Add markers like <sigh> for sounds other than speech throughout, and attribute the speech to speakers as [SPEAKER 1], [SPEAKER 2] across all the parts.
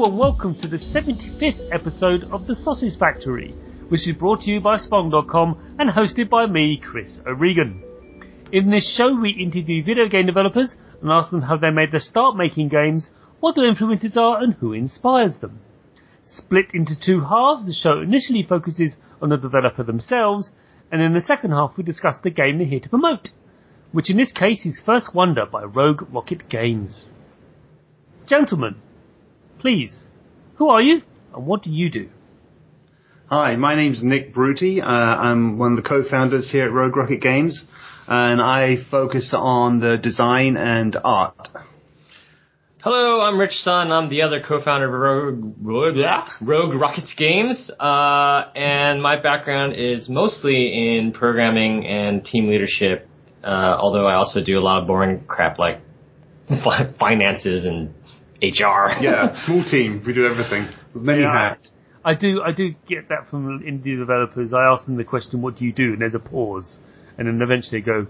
[SPEAKER 1] Hello and welcome to the 75th episode of The Sausage Factory, which is brought to you by Spong.com and hosted by me, Chris O'Regan. In this show, we interview video game developers and ask them how they made their start making games, what their influences are, and who inspires them. Split into two halves, the show initially focuses on the developer themselves, and in the second half we discuss the game they're here to promote, which in this case is First Wonder by Rogue Rocket Games. Gentlemen, please, who are you and what do you do?
[SPEAKER 2] Hi, my name's Nick Bruty. Uh, I'm one of the co-founders here at Rogue Rocket Games, and I focus on the design and art.
[SPEAKER 3] Hello, I'm Rich Sun. I'm the other co-founder of Rogue, Rogue, Rogue Rocket Games, uh, and my background is mostly in programming and team leadership. Uh, although I also do a lot of boring crap like <laughs> finances and HR.
[SPEAKER 2] Yeah, <laughs> small team. We do everything. With many
[SPEAKER 1] Yeah.
[SPEAKER 2] hats.
[SPEAKER 1] I do, I do get that from indie developers. I ask them the question, what do you do? And there's a pause. And then eventually they go,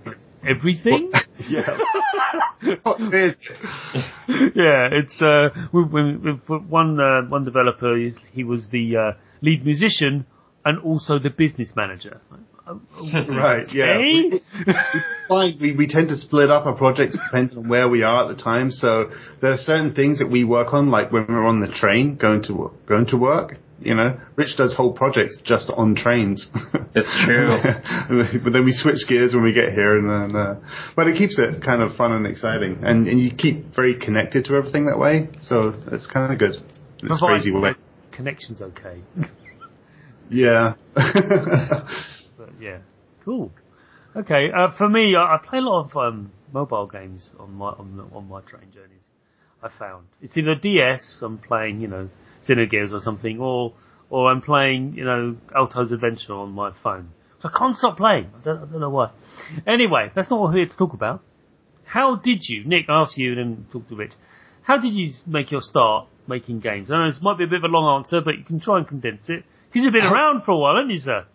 [SPEAKER 1] everything? <laughs>
[SPEAKER 2] Yeah. <laughs> What is
[SPEAKER 1] yeah, it's uh, we, we, we, one uh, one developer he was the uh, lead musician and also the business manager.
[SPEAKER 2] Right, yeah.
[SPEAKER 1] okay.
[SPEAKER 2] Fine, we, we tend to split up our projects depending on where we are at the time. So there are certain things that we work on, like when we're on the train going to going to work. You know, Rich does whole projects just on trains.
[SPEAKER 3] It's true. <laughs>
[SPEAKER 2] but then we switch gears when we get here, and then, uh, but it keeps it kind of fun and exciting, and and you keep very connected to everything that way. So it's kind of good. It's
[SPEAKER 1] Provided
[SPEAKER 2] crazy way.
[SPEAKER 1] Connection's okay.
[SPEAKER 2] Yeah. <laughs>
[SPEAKER 1] Yeah, cool. Okay, uh, for me, I, I play a lot of um, mobile games on my on, the, on my train journeys. I found it's in either DS, I'm playing, you know, Xenogears or something, or or I'm playing, you know, Alto's Adventure on my phone. So I can't stop playing. I don't, I don't know why. Anyway, that's not what we're here to talk about. How did you, Nick? I ask you, and then talk to Rich. How did you make your start making games? I know this might be a bit of a long answer, but you can try and condense it because you've been <laughs> around for a while, haven't you, sir?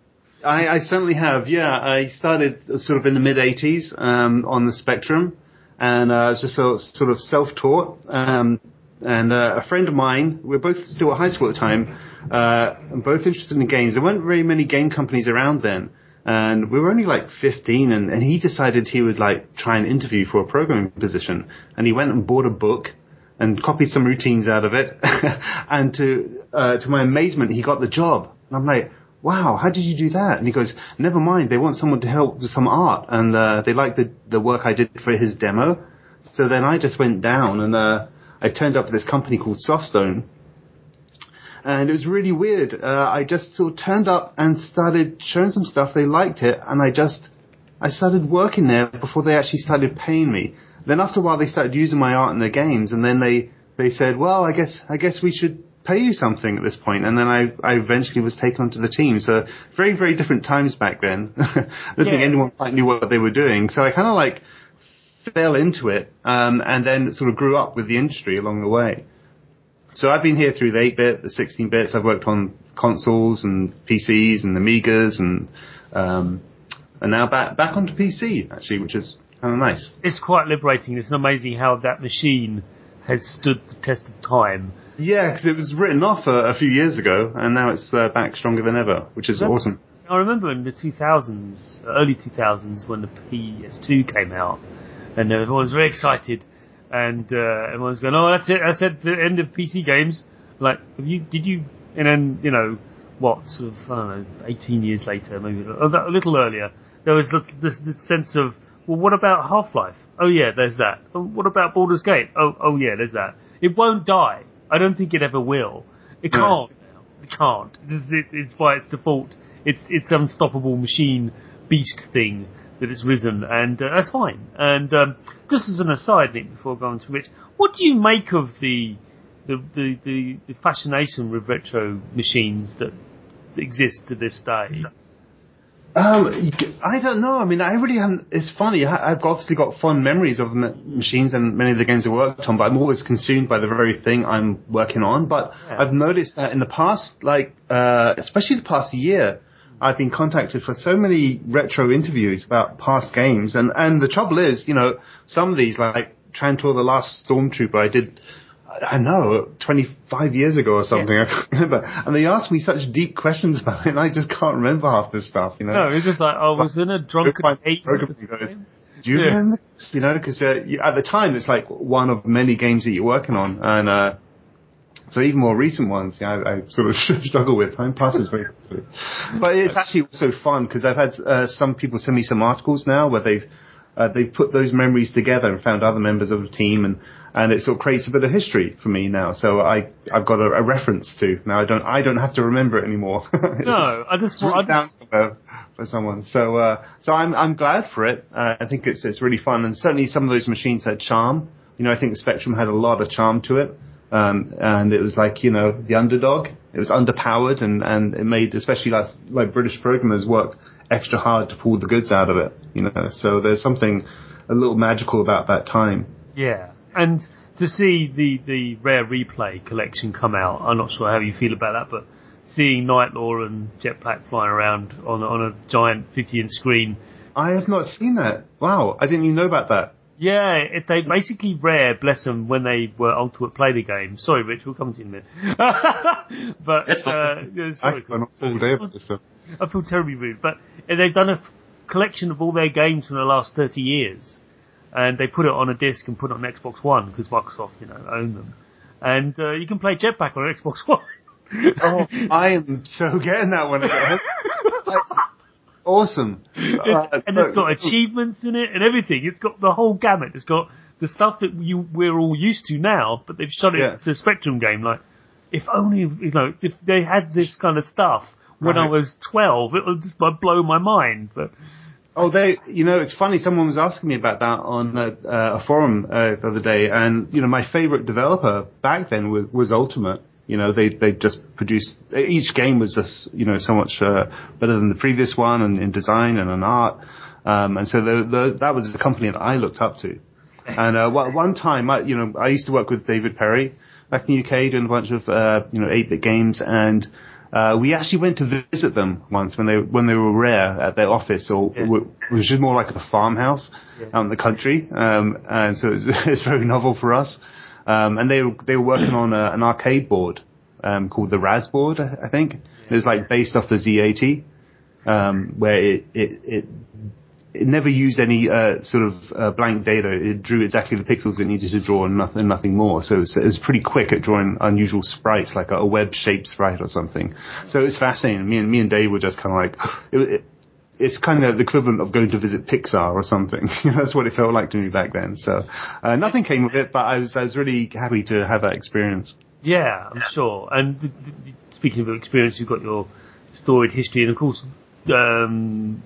[SPEAKER 2] I, I certainly have. Yeah, I started sort of in the mid '80s um, on the Spectrum, and uh, I was just so, sort of self-taught. Um, and uh, a friend of mine, we were both still at high school at the time, uh, and both interested in games. There weren't very many game companies around then, and we were only like 15. And, and he decided he would like try and interview for a programming position, and he went and bought a book and copied some routines out of it. <laughs> and to uh, to my amazement, he got the job. And I'm like, wow, how did you do that? And he goes, never mind, they want someone to help with some art, and uh, they like the the work I did for his demo. So then I just went down and uh, I turned up at this company called Softstone. And it was really weird. Uh, I just sort of turned up and started showing some stuff. They liked it, and I just I started working there before they actually started paying me. Then after a while, they started using my art in their games, and then they they said, "Well, I guess I guess we should pay you something at this point." And then I I eventually was taken onto the team. So very very different times back then. <laughs> I don't think anyone quite knew what they were doing. So I kind of like fell into it, um, and then sort of grew up with the industry along the way. So I've been here through the 8-bit, the 16-bits. I've worked on consoles and PCs and Amigas and um, and now back back onto PC actually, which is kind of nice.
[SPEAKER 1] it's quite liberating. It's amazing how that machine has stood the test of time.
[SPEAKER 2] Yeah, because it was written off a, a few years ago, and now it's uh, back stronger than ever, which is awesome.
[SPEAKER 1] I remember in the 2000s, early 2000s, when the PS2 came out, and everyone was very excited, and uh, everyone was going, "Oh, that's it, that's it, the end of PC games." Like, have you, did you? And then you know, what sort of I don't know, 18 years later, maybe a a little earlier, there was the- this, this sense of, well, what about Half Life? Oh yeah, there's that. Oh, what about Baldur's Gate? Oh, oh yeah, there's that. It won't die. I don't think it ever will. It can't. It can't. Is it, it's by its default. It's it's unstoppable machine beast thing that it's risen, and uh, that's fine. And um, just as an aside, Nick, before going to Rich, what do you make of the the the, the, the fascination with retro machines that exist to this day?
[SPEAKER 2] Um, I don't know. I mean, I really haven't. It's funny. I- I've obviously got fond memories of the machines and many of the games I worked on, but I'm always consumed by the very thing I'm working on. But
[SPEAKER 1] Yeah.
[SPEAKER 2] I've noticed that in the past, like uh, especially the past year, I've been contacted for so many retro interviews about past games, and and the trouble is, you know, some of these like Trantor: The Last Stormtrooper, I did. I know, 25 years ago or something. Yeah. I can't remember. And they asked me such deep questions about it, and I just can't remember half this stuff. You know.
[SPEAKER 1] No, it's just like I was in a drunken haze.
[SPEAKER 2] Do you yeah. remember this? You know, because uh, at the time it's like one of many games that you're working on, and uh, so even more recent ones, yeah, I, I sort of <laughs> struggle with. Time passes very quickly, but it's actually also fun because I've had uh, some people send me some articles now where they've uh, they've put those memories together and found other members of the team and and it sort of creates a bit of history for me now. So I I've got a, a reference to now. I don't I don't have to remember it anymore. <laughs>
[SPEAKER 1] no, I just
[SPEAKER 2] want down somewhere for someone. So uh, so I'm I'm glad for it. Uh, I think it's it's really fun and certainly some of those machines had charm. You know, I think Spectrum had a lot of charm to it. Um, and it was like, you know, the underdog. It was underpowered and, and it made, especially like, like British programmers work extra hard to pull the goods out of it, you know. So there's something a little magical about that time.
[SPEAKER 1] Yeah. And to see the, the rare replay collection come out, I'm not sure how you feel about that, but seeing Knight Lore and Jetpac flying around on, on a giant 50 inch screen.
[SPEAKER 2] I have not seen that. Wow. I didn't even know about that.
[SPEAKER 1] Yeah, it, they basically rare, bless them, when they were Ultimate Play the game. Sorry, Rich, we'll come to you in a minute. <laughs> but,
[SPEAKER 3] it's uh,
[SPEAKER 1] yeah, sorry,
[SPEAKER 2] I, all day about this stuff.
[SPEAKER 1] I feel terribly rude, but they've done a collection of all their games from the last 30 years. And they put it on a disc and put it on Xbox One, because Microsoft, you know, own them. And, uh, you can play Jetpac on Xbox <laughs> One.
[SPEAKER 2] oh, I am so getting that one. Awesome.
[SPEAKER 1] It's, uh, and it's got achievements in it and everything. It's got the whole gamut. It's got the stuff that you we're all used to now, but they've shot it yeah. to a Spectrum game. Like, if only you know if they had this kind of stuff when right. I was twelve, it would just blow my mind. But
[SPEAKER 2] Oh, they, you know, it's funny. Someone was asking me about that on a, uh, a forum uh, the other day, and you know, my favorite developer back then was, was Ultimate. You know, they they just produced each game was just you know so much uh, better than the previous one, and in design and in art. Um, and so the, the, that was the company that I looked up to. And uh, one time, I, you know, I used to work with David Perry back in the UK doing a bunch of uh, you know 8-bit games, and uh, we actually went to visit them once when they when they were rare at their office, or yes. which is more like a farmhouse yes. out in the country. Um, and so it's, <laughs> it's very novel for us. Um, and they were, they were working on a, an arcade board um, called the Raz board, I think. It's like based off the Z80, um, where it, it, it it never used any uh, sort of uh, blank data. It drew exactly the pixels it needed to draw and nothing, nothing more. So it was, it was, pretty quick at drawing unusual sprites, like a, a web-shaped sprite or something. So it was fascinating. Me and me and Dave were just kind of like, it, it, it's kind of the equivalent of going to visit Pixar or something. <laughs> That's what it felt like to me back then. So uh, nothing came of it, but I was I was really happy to have that experience.
[SPEAKER 1] Yeah, I'm sure. And speaking of experience, you've got your storied history, and of course, um,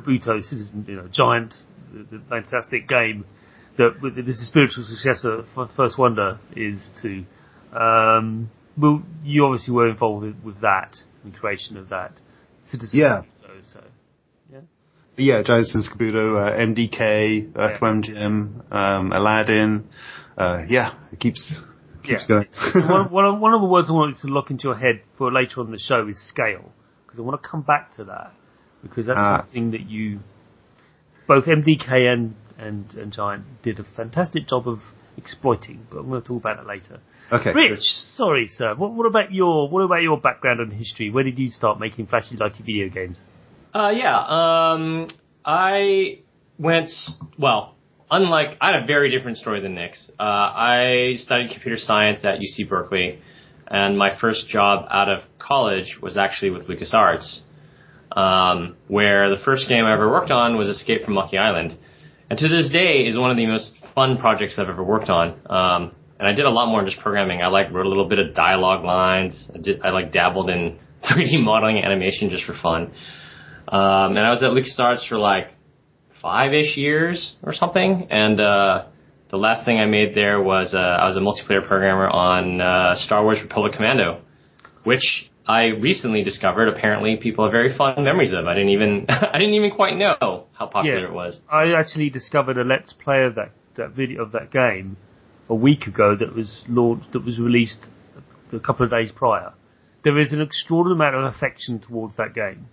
[SPEAKER 1] Kabuto Citizen, you know, Giant, the, the fantastic game that this is spiritual successor First Wonder is to. Um, well, you obviously were involved with, with that, the creation of that.
[SPEAKER 2] Citizen yeah. So, yeah. Yeah, Jason's Kabuto, uh, MDK, Earthworm yeah. Jim, um, Aladdin. Uh, yeah, it keeps keeps yeah.
[SPEAKER 1] going. one, <laughs> one, of, one of the words I wanted to lock into your head for later on in the show is scale, because I want to come back to that because that's ah. something that you, both MDK and, and and Giant did a fantastic job of exploiting. But I'm going to talk about that later.
[SPEAKER 2] Okay.
[SPEAKER 1] Rich, good. sorry, sir. What, what about your what about your background and history? Where did you start making flashy, lighty video games?
[SPEAKER 3] Uh, yeah. Um, I went, well, unlike, I had a very different story than Nick's. Uh, I studied computer science at UC Berkeley, and my first job out of college was actually with LucasArts, um, where the first game I ever worked on was Escape from Monkey Island. And to this day is one of the most fun projects I've ever worked on. Um, and I did a lot more than just programming. I like wrote a little bit of dialogue lines. I, did, I like dabbled in <laughs> 3D modeling animation just for fun. Um, and I was at LucasArts for like five-ish years or something. And, uh, the last thing I made there was, uh, I was a multiplayer programmer on, uh, Star Wars Republic Commando, which I recently discovered apparently people have very fond memories of. I didn't even, <laughs> I didn't even quite know how popular
[SPEAKER 1] yeah,
[SPEAKER 3] it was.
[SPEAKER 1] I actually discovered a Let's Play of that, that video of that game a week ago that was launched, that was released a couple of days prior. There is an extraordinary amount of affection towards that game.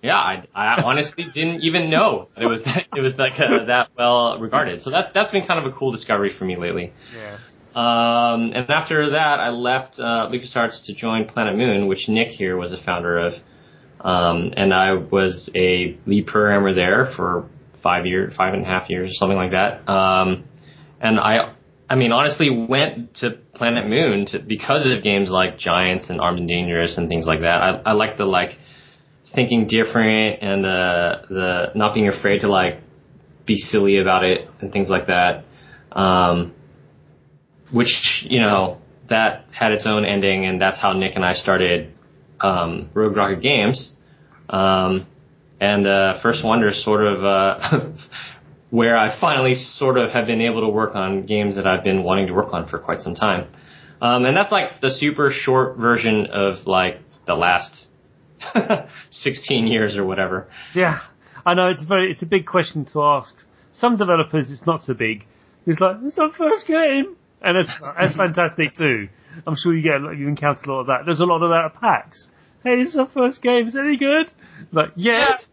[SPEAKER 3] Yeah, I, I <laughs> honestly didn't even know it was that, it was like uh, that well regarded. So that's that's been kind of a cool discovery for me lately.
[SPEAKER 1] Yeah.
[SPEAKER 3] Um, and after that, I left uh, LucasArts to join Planet Moon, which Nick here was a founder of. Um, and I was a lead programmer there for five years, five and a half years, or something like that. Um, and I, I mean, honestly, went to Planet Moon to, because of games like Giants and Armed and Dangerous and things like that. I, I like the like thinking different and the the not being afraid to like be silly about it and things like that. Um, which you know that had its own ending, and that's how Nick and I started um, Rogue Rocket Games. Um, and uh, First Wonder is sort of uh, <laughs> where I finally sort of have been able to work on games that I've been wanting to work on for quite some time. Um, and that's like the super short version of like the last <laughs> 16 years or whatever.
[SPEAKER 1] Yeah, I know it's very it's a big question to ask. Some developers it's not so big. It's like it's our first game, and it's that's fantastic too. I'm sure you get you encounter a lot of that. There's a lot of that at PAX. Hey, it's our first game. Is it any good? Like yes.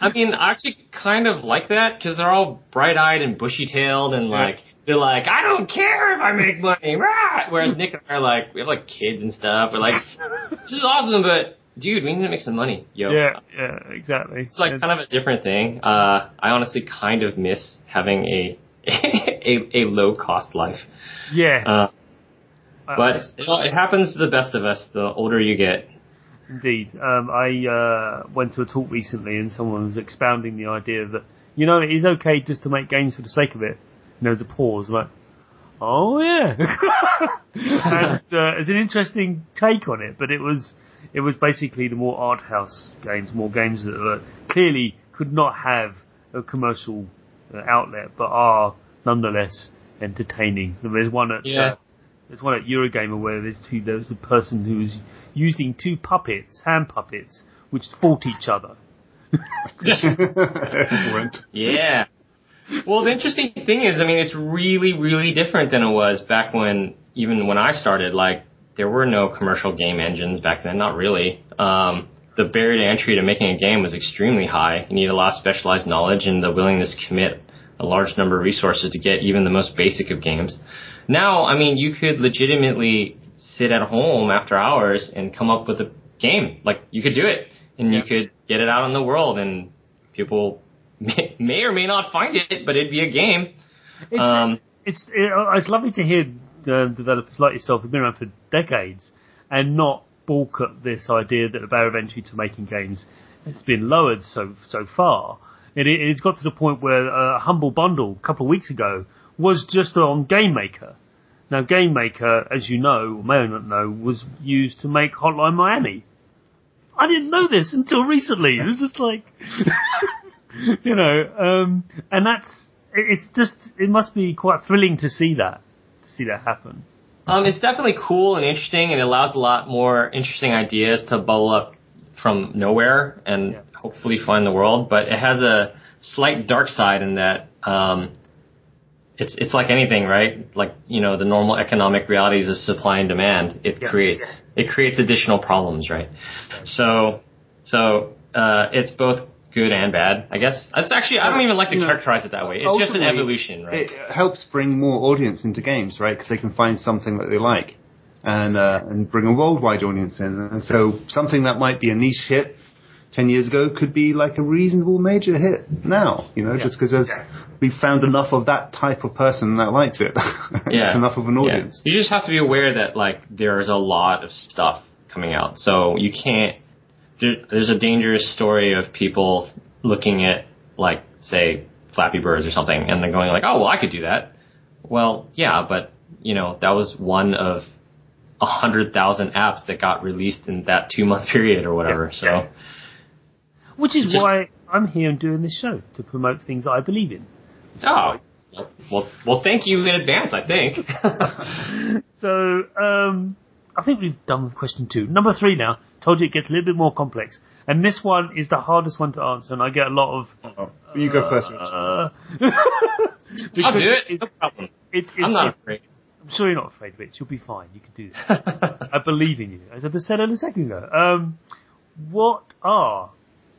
[SPEAKER 3] I mean, I actually kind of like that because they're all bright-eyed and bushy-tailed and like they're like, I don't care if I make money! Whereas Nick and I are like, we have like kids and stuff. We're like, this is awesome, but dude, we need to make some money, yo.
[SPEAKER 1] Yeah, yeah, exactly.
[SPEAKER 3] It's like kind of a different thing. Uh, I honestly kind of miss having a <laughs> a, a low cost life.
[SPEAKER 1] Yes.
[SPEAKER 3] Uh, but it, it happens to the best of us. The older you get.
[SPEAKER 1] Indeed. Um, I uh, went to a talk recently, and someone was expounding the idea that you know it is okay just to make games for the sake of it. And there was a pause, like, oh yeah, <laughs> and uh, it's an interesting take on it. But it was it was basically the more art house games, more games that uh, clearly could not have a commercial uh, outlet, but are nonetheless entertaining. There's one at
[SPEAKER 3] Yeah.
[SPEAKER 1] uh, there's one at Eurogamer where there's two. There's a person who's using two puppets, hand puppets, which fought each other.
[SPEAKER 2] Excellent. <laughs>
[SPEAKER 3] Yeah. Well, the interesting thing is, I mean, it's really, really different than it was back when, even when I started. Like, there were no commercial game engines back then, not really. Um, the barrier to entry to making a game was extremely high. You need a lot of specialized knowledge and the willingness to commit a large number of resources to get even the most basic of games. Now, I mean, you could legitimately sit at home after hours and come up with a game. Like, you could do it. And you could get it out in the world and people <laughs> may, may or may not find it, but it'd be a game.
[SPEAKER 1] It's
[SPEAKER 3] Um,
[SPEAKER 1] it's it's lovely to hear uh, developers like yourself who've been around for decades and not balk at this idea that the barrier of entry to making games has been lowered so so far. It, it's got to the point where a humble bundle a couple of weeks ago was just on Game Maker. Now, Game Maker, as you know, or may or not know, was used to make Hotline Miami. I didn't know this until recently. It was just like, <laughs> you know, um, and that's, it's just it must be quite thrilling to see that to see that happen.
[SPEAKER 3] Um, it's definitely cool and interesting, and it allows a lot more interesting ideas to bubble up from nowhere and
[SPEAKER 1] Yeah.
[SPEAKER 3] Hopefully find the world. But it has a slight dark side in that um, it's it's like anything, right? Like you know the normal economic realities of supply and demand. It
[SPEAKER 1] Yes.
[SPEAKER 3] creates it creates additional problems, right? So so uh, it's both good and bad, I guess. It's actually I don't even like to characterize it that way. It's just an evolution, right?
[SPEAKER 2] It helps bring more audience into games, right? Because they can find something that they like, and uh, and bring a worldwide audience in. And so something that might be a niche hit ten years ago could be like a reasonable major hit now. You know, just because we found enough of that type of person that likes it. <laughs>
[SPEAKER 3] yeah.
[SPEAKER 2] it's enough of an
[SPEAKER 3] Yeah.
[SPEAKER 2] audience.
[SPEAKER 3] You just have to be aware that like there's a lot of stuff coming out, so you can't. There, there's a dangerous story of people looking at like say Flappy Birds or something, and they're going like, "Oh, well, I could do that." Well, yeah, but you know that was one of a hundred thousand apps that got released in that two month <laughs> period or whatever. So
[SPEAKER 1] Which is
[SPEAKER 3] Just-
[SPEAKER 1] why I'm here and doing this show to promote things I believe in.
[SPEAKER 3] oh. Well, well, thank you in advance. I think. <laughs>
[SPEAKER 1] So um, I think we've done with question two. Number three now. Told you it gets a little bit more complex, and this one is the hardest one to answer, and I get a lot of.
[SPEAKER 2] Oh, you go first. Rich.
[SPEAKER 1] Uh, <laughs>
[SPEAKER 3] I'll do it.
[SPEAKER 1] It's,
[SPEAKER 3] No problem.
[SPEAKER 1] it, it's,
[SPEAKER 3] I'm not
[SPEAKER 1] it's-
[SPEAKER 3] afraid.
[SPEAKER 1] I'm sure you're not afraid, Rich. You'll be fine. You can do this. I believe in you, as I just said a second ago. Um, what are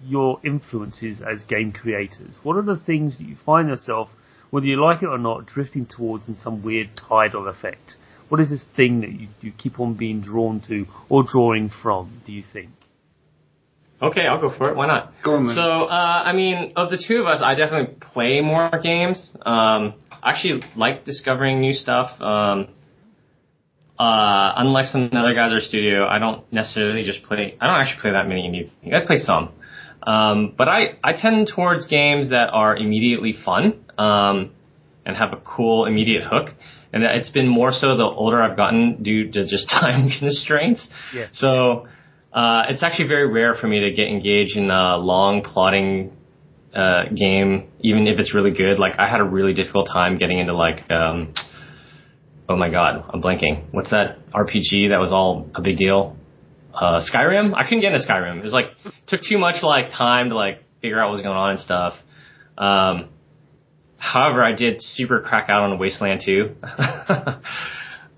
[SPEAKER 1] your influences as game creators? What are the things that you find yourself whether you like it or not, drifting towards in some weird tidal effect? What is this thing that you, you keep on being drawn to or drawing from, do you think?
[SPEAKER 3] Okay, I'll go for it. Why not?
[SPEAKER 2] Go on, man.
[SPEAKER 3] So, uh, I mean, of the two of us, I definitely play more games. Um, I actually like discovering new stuff. Um, uh, unlike some other guys at our studio, I don't necessarily just play. I don't actually play that many indie things. I play some, um, but I I tend towards games that are immediately fun um, and have a cool immediate hook. And it's been more so the older I've gotten due to just <laughs> time constraints.
[SPEAKER 1] Yeah.
[SPEAKER 3] So uh, it's actually very rare for me to get engaged in a long plotting uh, game, even if it's really good. Like I had a really difficult time getting into like, um, oh my god, I'm blanking. What's that RPG that was all a big deal? Uh, Skyrim. I couldn't get into Skyrim. It was like took too much like time to like figure out what was going on and stuff. Um, however, I did super crack out on Wasteland 2.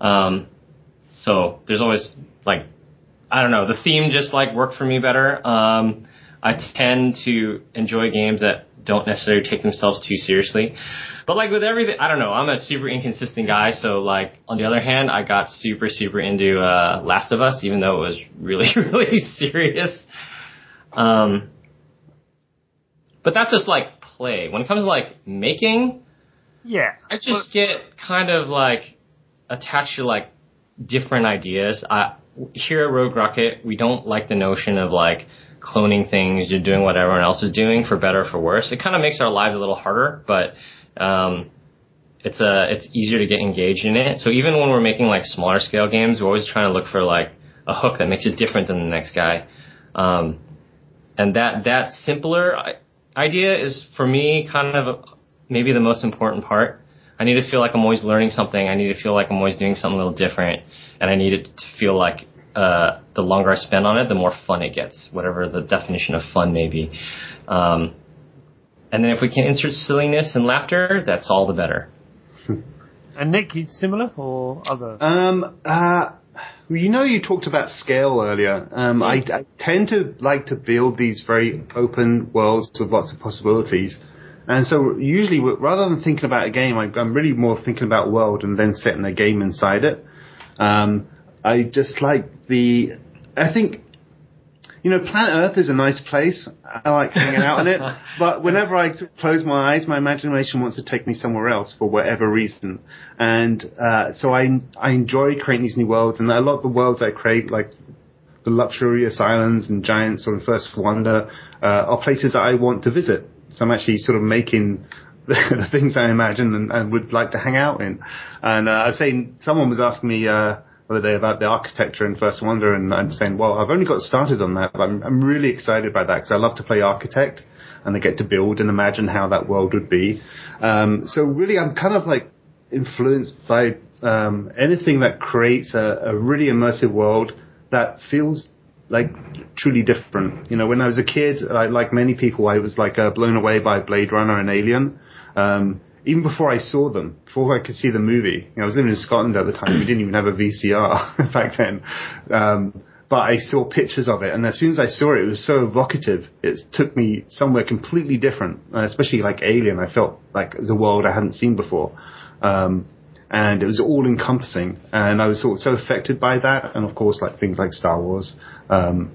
[SPEAKER 3] <laughs> um, so there's always like I don't know, the theme just like worked for me better. Um, I tend to enjoy games that don't necessarily take themselves too seriously. But like with everything, I don't know, I'm a super inconsistent guy, so like on the other hand, I got super, super into, uh, Last of Us, even though it was really, <laughs> really serious. Um, but that's just like play. When it comes to like making,
[SPEAKER 1] Yeah.
[SPEAKER 3] I just get kind of like attached to like different ideas. I, here at Rogue Rocket, we don't like the notion of like cloning things or doing what everyone else is doing for better or for worse. It kind of makes our lives a little harder, but um, it's a it's easier to get engaged in it. So even when we're making like smaller scale games, we're always trying to look for like a hook that makes it different than the next guy. Um, and that that simpler idea is for me kind of maybe the most important part. I need to feel like I'm always learning something. I need to feel like I'm always doing something a little different, and I need it to feel like uh, the longer I spend on it, the more fun it gets, whatever the definition of fun may be. Um, and then if we can insert silliness and laughter, that's all the better. <laughs>
[SPEAKER 1] And Nick, you similar or other?
[SPEAKER 2] Um, uh, well, you know, you talked about scale earlier. Um, I, I tend to like to build these very open worlds with lots of possibilities. And so usually, rather than thinking about a game, I, I'm really more thinking about world and then setting a game inside it. Um, I just like the, I think, you know, planet Earth is a nice place. I like hanging out in it. <laughs> But whenever I close my eyes, my imagination wants to take me somewhere else for whatever reason. And, uh, so I, I enjoy creating these new worlds and a lot of the worlds I create, like the luxurious islands and giant sort of first wonder, uh, are places that I want to visit. So I'm actually sort of making the, <laughs> the things I imagine and, and would like to hang out in. And, uh, I was saying, someone was asking me, uh, the other day about the architecture in First Wonder, and I'm saying, well, I've only got started on that, but I'm, I'm really excited by that because I love to play architect, and I get to build and imagine how that world would be. Um, so really, I'm kind of like influenced by um, anything that creates a, a really immersive world that feels like truly different. You know, when I was a kid, I, like many people, I was like uh, blown away by Blade Runner and Alien. Um, even before I saw them, before I could see the movie, you know, I was living in Scotland at the time. We didn't even have a VCR <laughs> back then. Um, but I saw pictures of it, and as soon as I saw it, it was so evocative. It took me somewhere completely different, uh, especially like Alien. I felt like a world I hadn't seen before. Um, and it was all encompassing, and I was sort of so affected by that, and of course, like things like Star Wars. Um,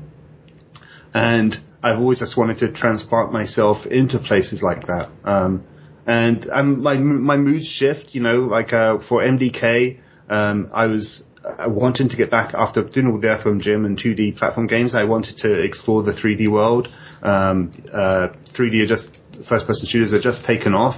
[SPEAKER 2] and I've always just wanted to transplant myself into places like that. Um, and um, my my moods shift, you know, like uh, for MDK, um, I was uh, wanting to get back after doing all the Earthworm Jim and 2D platform games. I wanted to explore the 3D world. Um, uh, 3D are just first person shooters are just taken off,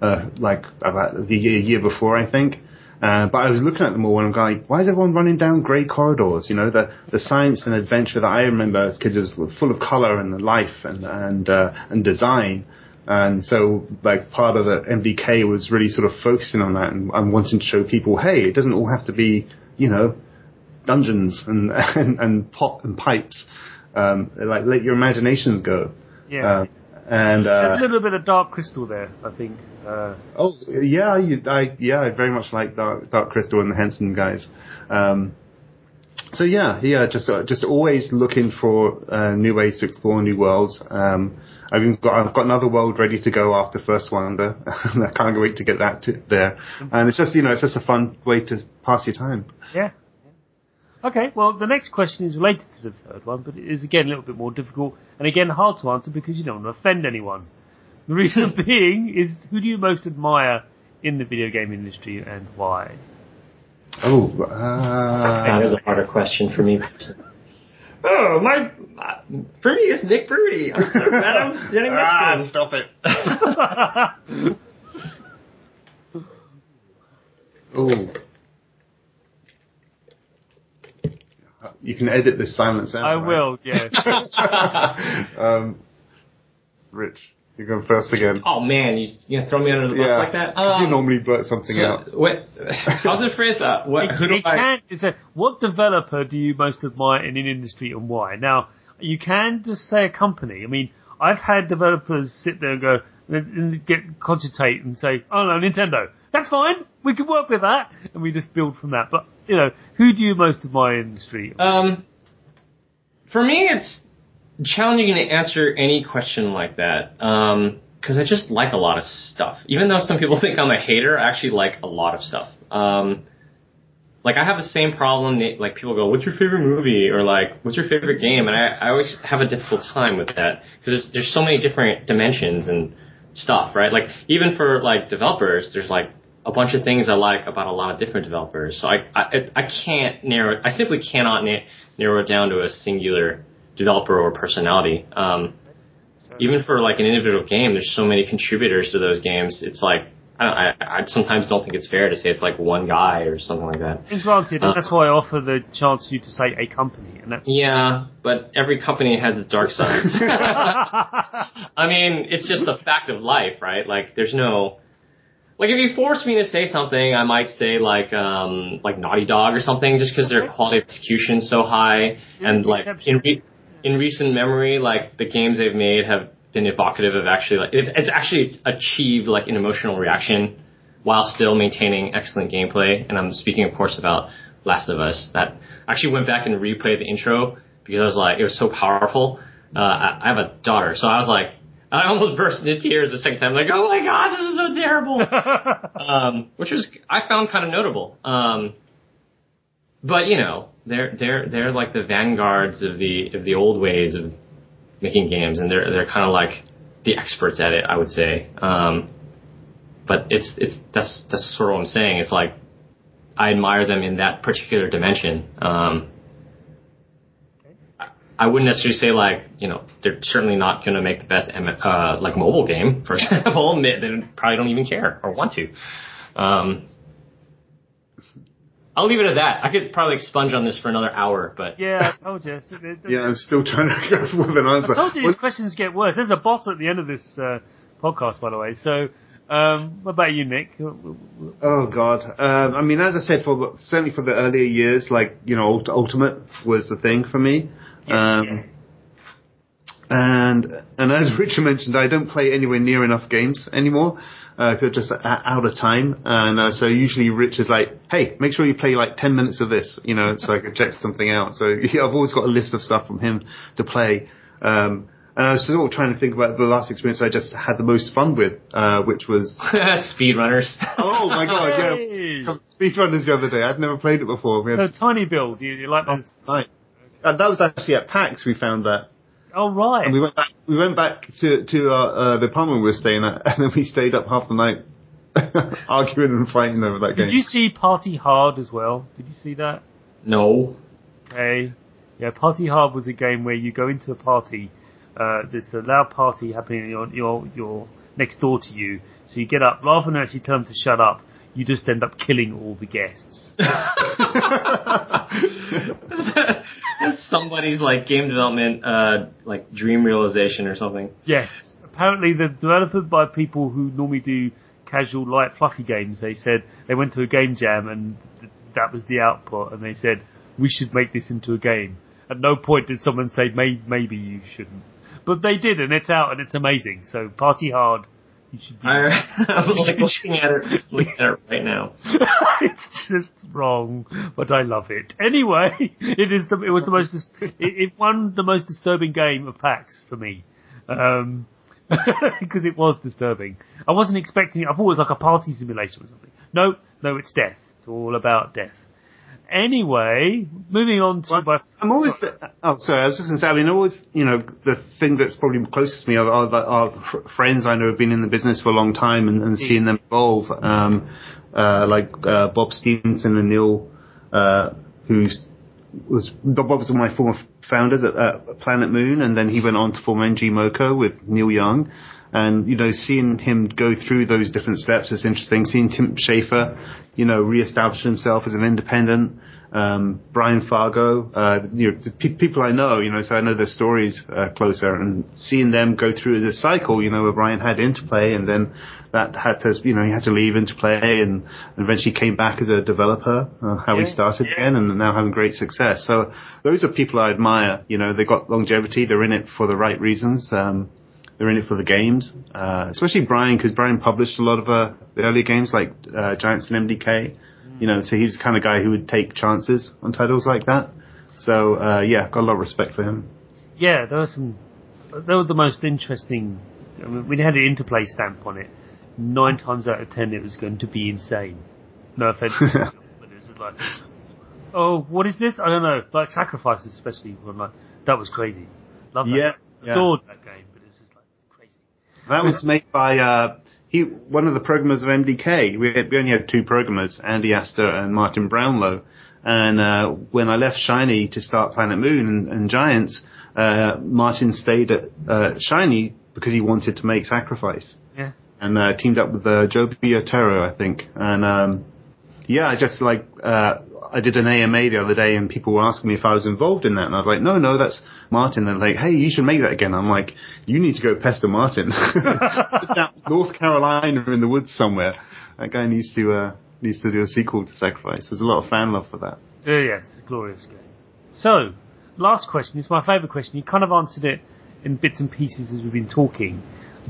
[SPEAKER 2] uh, like about the year, year before, I think. Uh, but I was looking at them all and I'm going, why is everyone running down grey corridors? You know, the, the science and adventure that I remember as kids was full of colour and life and, and, uh, and design. And so, like, part of the MDK was really sort of focusing on that and, and wanting to show people, hey, it doesn't all have to be, you know, dungeons and, <laughs> and, and pop and pipes. Um, like, let your imagination go.
[SPEAKER 1] Yeah.
[SPEAKER 2] Um, and, uh,
[SPEAKER 1] There's a little bit of Dark Crystal there, I think. Uh,
[SPEAKER 2] Oh yeah, you, I yeah, I very much like Dark, Dark Crystal and the Henson guys. Um, so yeah, yeah, just uh, just always looking for uh, new ways to explore new worlds. Um, I've even got I've got another world ready to go after First Wonder. <laughs> I can't wait to get that to there. And it's just you know it's just a fun way to pass your time.
[SPEAKER 1] Yeah. Okay, well, the next question is related to the third one, but it is again a little bit more difficult and again hard to answer because you don't want to offend anyone. The reason <laughs> being is who do you most admire in the video game industry and why?
[SPEAKER 2] Oh,
[SPEAKER 3] That is
[SPEAKER 2] uh,
[SPEAKER 3] a harder question for me. Oh, my, my for me it's Nick Bruty. I'm so glad I'm standing
[SPEAKER 2] ah,
[SPEAKER 3] to
[SPEAKER 2] stop it. <laughs> Oh. You can edit this silence out.
[SPEAKER 1] I
[SPEAKER 2] right?
[SPEAKER 1] will, yes. <laughs>
[SPEAKER 2] um, Rich, you're going first again.
[SPEAKER 3] Oh man, you you gonna throw me under the bus
[SPEAKER 2] yeah,
[SPEAKER 3] like that?
[SPEAKER 2] 'cause you
[SPEAKER 3] Um,
[SPEAKER 2] normally blurt something out.
[SPEAKER 3] so, what? How's it phrased? Uh, what? Who do
[SPEAKER 1] it
[SPEAKER 3] I?
[SPEAKER 1] can, it's a, what developer do you most admire in an industry and why? Now, you can just say a company. I mean, I've had developers sit there and go, and get, cogitate and say, oh no, Nintendo. That's fine. We can work with that. And we just build from that. But, you know, who do you most admire in the industry?
[SPEAKER 3] Um, for me, it's challenging to answer any question like that. Um, cause I just like a lot of stuff. Even though some people <laughs> think I'm a hater, I actually like a lot of stuff. Um, like I have the same problem. Like people go, "What's your favorite movie?" or like, "What's your favorite game?" And I, I always have a difficult time with that because there's, there's so many different dimensions and stuff, right? Like even for like developers, there's like a bunch of things I like about a lot of different developers. So I I, I can't narrow. I simply cannot na- narrow it down to a singular developer or personality. Um, even for like an individual game, there's so many contributors to those games. It's like I, I, I sometimes don't think it's fair to say it's like one guy or something like that.
[SPEAKER 1] And granted,
[SPEAKER 3] Uh,
[SPEAKER 1] that's why I offer the chance for you to say a company. And that's,
[SPEAKER 3] Yeah, but every company has its dark <laughs> sides. <laughs> I mean, it's just a fact of life, right? Like, there's no, like, if you force me to say something, I might say like, um, like Naughty Dog or something, just because their quality of execution is so high, and like in re- in recent memory, like the games they've made have been evocative of actually like it, it's actually achieved like an emotional reaction while still maintaining excellent gameplay. And I'm speaking, of course, about Last of Us. That I actually went back and replayed the intro because I was like, it was so powerful. Uh, I, I have a daughter, so I was like, I almost <laughs> burst into tears the second time. Like, oh my god, this is so terrible. <laughs> um, which was I found kind of notable. Um, but you know, they're they're they're like the vanguards of the of the old ways of making games, and they're they're kind of like the experts at it, I would say. Um, but it's it's that's that's sort of what I'm saying. It's like I admire them in that particular dimension. Um, I- wouldn't necessarily say like you know they're certainly not going to make the best uh, like mobile game, for <laughs> example. They probably don't even care or want to. Um, I'll leave it at that. I could probably expunge on this for another hour, but
[SPEAKER 1] yeah, I told you. So the- the-
[SPEAKER 2] Yeah, I'm still trying to go with an answer.
[SPEAKER 1] I told you
[SPEAKER 2] Well,
[SPEAKER 1] these questions get worse. There's a boss at the end of this uh, podcast, by the way. So, um, what about you, Nick?
[SPEAKER 2] Oh God. Um, I mean, as I said, for certainly for the earlier years, like you know, Ultimate was the thing for me. Um, and and as Richard mentioned, I don't play anywhere near enough games anymore. Uh, 'cause just uh, out of time, and uh, so usually Rich is like, "Hey, make sure you play like ten minutes of this," you know, so I can check something out. So <laughs> yeah, I've always got a list of stuff from him to play. Um, and I was sort of trying to think about the last experience I just had the most fun with, uh, which was <laughs>
[SPEAKER 3] speedrunners.
[SPEAKER 2] Oh my god,
[SPEAKER 1] Hey.
[SPEAKER 2] yeah. Speedrunners the other day. I'd never played it before. We
[SPEAKER 1] So,
[SPEAKER 2] had
[SPEAKER 1] tinyBuild. You, you like
[SPEAKER 2] oh,
[SPEAKER 1] those?
[SPEAKER 2] night. Uh, that was actually at PAX we found that.
[SPEAKER 1] Oh, right.
[SPEAKER 2] And we went back, we went back to, to uh, uh, the apartment we were staying at, <laughs> and then we stayed up half the night <laughs> arguing and fighting over that game.
[SPEAKER 1] Did you see Party Hard as well? Did you see that?
[SPEAKER 3] no.
[SPEAKER 1] Okay. Yeah, Party Hard was a game where you go into a party. Uh, there's a loud party happening your your your next door to you. So you get up, rather than actually tell them to shut up, you just end up killing all the guests. <laughs>
[SPEAKER 3] That's somebody's like game development, uh, like dream realization or something.
[SPEAKER 1] Yes. Apparently, the developed by people who normally do casual, light, fluffy games. They said they went to a game jam and th- that was the output, and they said we should make this into a game. At no point did someone say May- maybe you shouldn't, but they did, and it's out and it's amazing. So party hard. You should be.
[SPEAKER 3] I, <laughs> I'm <laughs> like looking at it, looking at it right now. <laughs>
[SPEAKER 1] it's just wrong, but I love it. Anyway, it is the, it was the most, it, it won the most disturbing game of PAX for me. Um, because it was disturbing. I wasn't expecting it. I thought it was like a party simulation or something. No, no, it's death. It's all about death. Anyway, moving on to my,
[SPEAKER 2] I'm always. Oh, sorry. I was just going to say. I mean, always. You know, the thing that's probably closest to me are, are, are friends I know have been in the business for a long time and, and seeing them evolve. Um, uh, like uh, Bob Stevenson and Neil, uh, who's was Bob was one of my former founders at, at Planet Moon, and then he went on to form ngmoco with Neil Young. And, you know, seeing him go through those different steps is interesting. Seeing Tim Schafer, you know, reestablish himself as an independent. Um, Brian Fargo, uh, you know, the pe- people I know, you know, so I know their stories uh, closer, and seeing them go through this cycle, you know, where Brian had Interplay, and then that had to, you know, he had to leave Interplay, and eventually came back as a developer, uh, how he started
[SPEAKER 1] yeah.
[SPEAKER 2] again, and now having great success. So those are people I admire. You know, they've got longevity, they're in it for the right reasons. Um, they're in it for the games, uh, especially Brian, because Brian published a lot of uh, the earlier games like uh, Giants and MDK. You know, so he was the kind of guy who would take chances on titles like that. So uh, yeah, got a lot of respect for him.
[SPEAKER 1] yeah, there were some, they were the most interesting, I mean, we had an interplay stamp on it. Nine times out of ten it was going to be insane. No offense, <laughs> but it was just like, oh, what is this? I don't know. Like sacrifices especially, were like, that was crazy. Love that.
[SPEAKER 2] Yeah, yeah.
[SPEAKER 1] That game, but it was just like crazy.
[SPEAKER 2] That was made by uh, he one of the programmers of MDK. We, had, we only had two programmers, Andy Astor and Martin Brownlow. And uh, when I left Shiny to start Planet Moon and, and Giants, uh, Martin stayed at uh, Shiny because he wanted to make Sacrifice.
[SPEAKER 1] Yeah.
[SPEAKER 2] and uh, teamed up with uh, Joby Otero, I think. And um, yeah, I just like uh, I did an AMA the other day, and people were asking me if I was involved in that, and I was like, no, no, that's Martin. And they're like, hey, you should make that again. I'm like, you need to go pester Martin. <laughs> Down North Carolina in the woods somewhere. That guy needs to uh, needs to do a sequel to Sacrifice. There's a lot of fan love for that.
[SPEAKER 1] Uh, yes, it's a glorious game. So, last question. It's my favourite question. You kind of answered it in bits and pieces as we've been talking,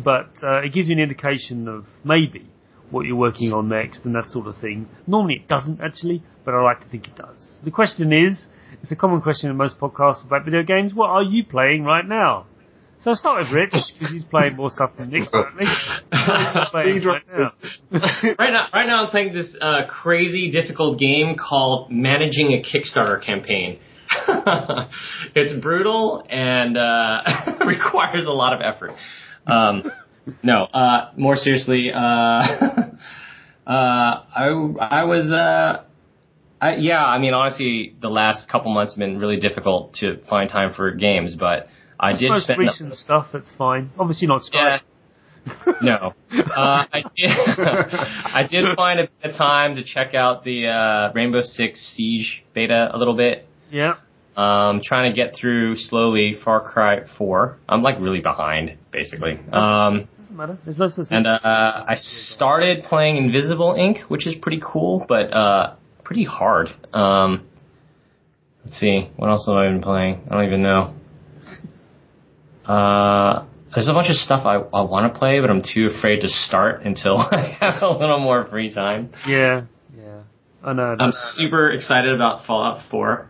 [SPEAKER 1] but uh, it gives you an indication of maybe what you're working on next and that sort of thing. Normally it doesn't actually, but I like to think it does. The question is, it's a common question in most podcasts about video games, what are you playing right now? So I'll start with Rich, because he's playing more stuff than Nick currently. <laughs> What is he playing right now? <laughs>
[SPEAKER 3] right now, right now I'm playing this uh, crazy difficult game called Managing a Kickstarter Campaign. <laughs> it's brutal and uh, requires a lot of effort. Um, no, uh, more seriously, uh, uh, I I was uh, I, yeah, I mean honestly, the last couple months have been really difficult to find time for games, but I did
[SPEAKER 1] Most
[SPEAKER 3] spend
[SPEAKER 1] recent stuff, that's fine. Obviously not
[SPEAKER 3] yeah. No. <laughs> Uh, I did. <laughs> I did find a bit of time to check out the uh, Rainbow Six Siege beta a little bit.
[SPEAKER 1] Yeah.
[SPEAKER 3] Um, trying to get through slowly Far Cry 4. I'm like really behind, basically. Um,
[SPEAKER 1] Doesn't matter. There's
[SPEAKER 3] and uh, I started playing Invisible, Inc., which is pretty cool, but uh, pretty hard. Um, let's see, what else have I been playing? I don't even know. Uh, there's a bunch of stuff I, I want to play, but I'm too afraid to start until <laughs> I have a little more free time.
[SPEAKER 1] Yeah, yeah. I know.
[SPEAKER 3] I'm super excited about Fallout 4.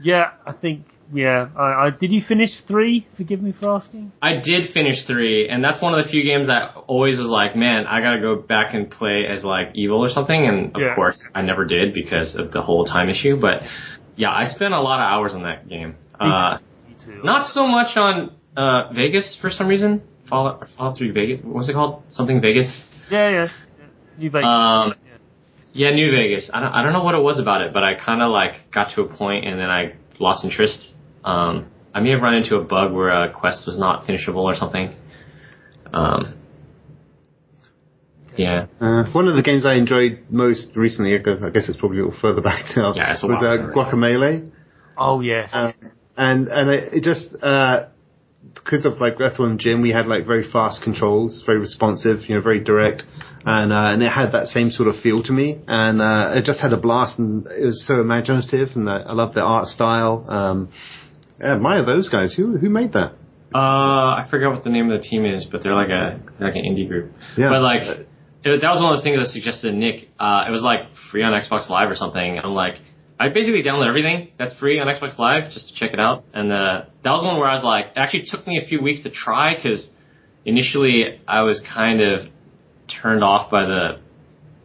[SPEAKER 1] yeah, I think. Yeah, I, I did. You finish three? Forgive me for asking.
[SPEAKER 3] I did finish three, and that's one of the few games I always was like, man, I gotta go back and play as like evil or something, and of
[SPEAKER 1] Yeah.
[SPEAKER 3] course I never did because of the whole time issue. But yeah, I spent a lot of hours on that game. Uh,
[SPEAKER 1] Me too.
[SPEAKER 3] not so much on uh, Vegas for some reason. Fallout, Fallout 3 Vegas. What was it called? Something Vegas.
[SPEAKER 1] Yeah, yeah. New Vegas.
[SPEAKER 3] Um,
[SPEAKER 1] yeah.
[SPEAKER 3] Yeah, New Vegas. I don't, I don't know what it was about it, but I kind of like got to a point and then I lost interest. Um, I may have run into a bug where a quest was not finishable or something. Um, yeah.
[SPEAKER 2] Uh, one of the games I enjoyed most recently, I guess, I guess it's probably a little further back now,
[SPEAKER 3] Yeah, it's a
[SPEAKER 2] was
[SPEAKER 3] while
[SPEAKER 2] uh. Guacamelee.
[SPEAKER 1] Oh yes.
[SPEAKER 2] Um, and and it, it just uh, because of like Earthworm Jim, we had like very fast controls, very responsive, you know, very direct, and uh, and it had that same sort of feel to me, and uh, it just had a blast, and it was so imaginative, and I, I love the art style. Um, I admire those guys. Who who made that?
[SPEAKER 3] Uh, I forget what the name of the team is, but they're like a they're like an indie group.
[SPEAKER 2] Yeah.
[SPEAKER 3] But like, it, that was one of those things that suggested to Nick. Uh, it was like free on Xbox Live or something. I'm like, I basically download everything that's free on Xbox Live just to check it out. And uh, that was one where I was like, it actually took me a few weeks to try because initially I was kind of turned off by the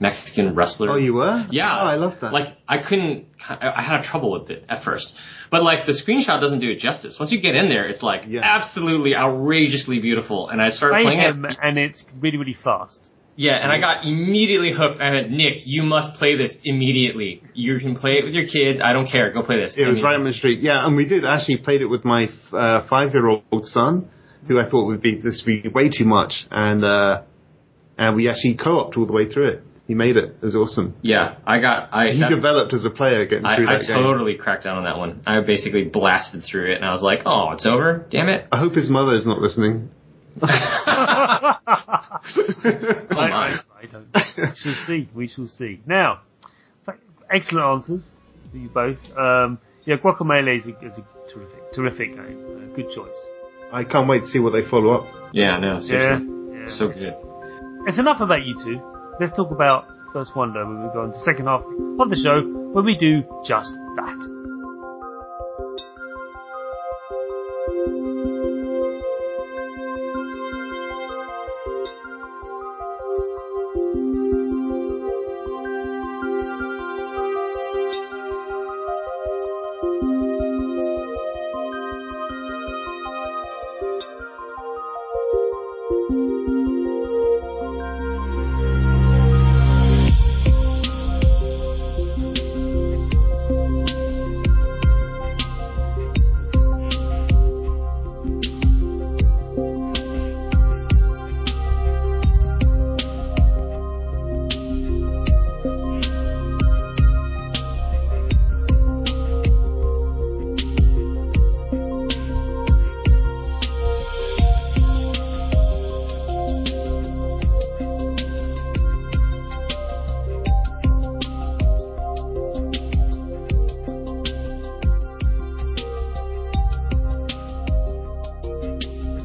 [SPEAKER 3] Mexican wrestler.
[SPEAKER 2] Oh, you were?
[SPEAKER 3] Yeah.
[SPEAKER 2] Oh, I love that.
[SPEAKER 3] Like, I couldn't, I I had trouble with it at first. But like, the screenshot doesn't do it justice. Once you get in there, it's like
[SPEAKER 2] Yeah.
[SPEAKER 3] absolutely outrageously beautiful. And I started playing
[SPEAKER 1] Mayhem,
[SPEAKER 3] it.
[SPEAKER 1] and it's really, really fast.
[SPEAKER 3] Yeah, and I got immediately hooked. I went, Nick, you must play this immediately. You can play it with your kids. I don't care. Go play this.
[SPEAKER 2] It was right on the street. Yeah, and we did actually played it with my uh, five-year-old son, who I thought would be this would be way too much, and uh, and we actually co-opted all the way through it. He made it. It was awesome.
[SPEAKER 3] Yeah, I got. I
[SPEAKER 2] He
[SPEAKER 3] that-
[SPEAKER 2] developed as a player getting
[SPEAKER 3] I,
[SPEAKER 2] through
[SPEAKER 3] I
[SPEAKER 2] that game.
[SPEAKER 3] totally cracked down on that one. I basically blasted through it, and I was like, "Oh, it's over! Damn it!"
[SPEAKER 2] I hope his mother is not listening.
[SPEAKER 1] I, <laughs>
[SPEAKER 3] my.
[SPEAKER 1] I, I don't. We shall see. We shall see. Now, excellent answers for you both. Um, yeah, Guacamelee is a, is a terrific, terrific game. Uh, good choice.
[SPEAKER 2] I can't wait to see what they follow up.
[SPEAKER 3] Yeah, no,
[SPEAKER 1] Yeah, yeah.
[SPEAKER 3] so good.
[SPEAKER 1] It's enough about you two. Let's talk about First Wonder when we go on to the second half of the show where we do just that.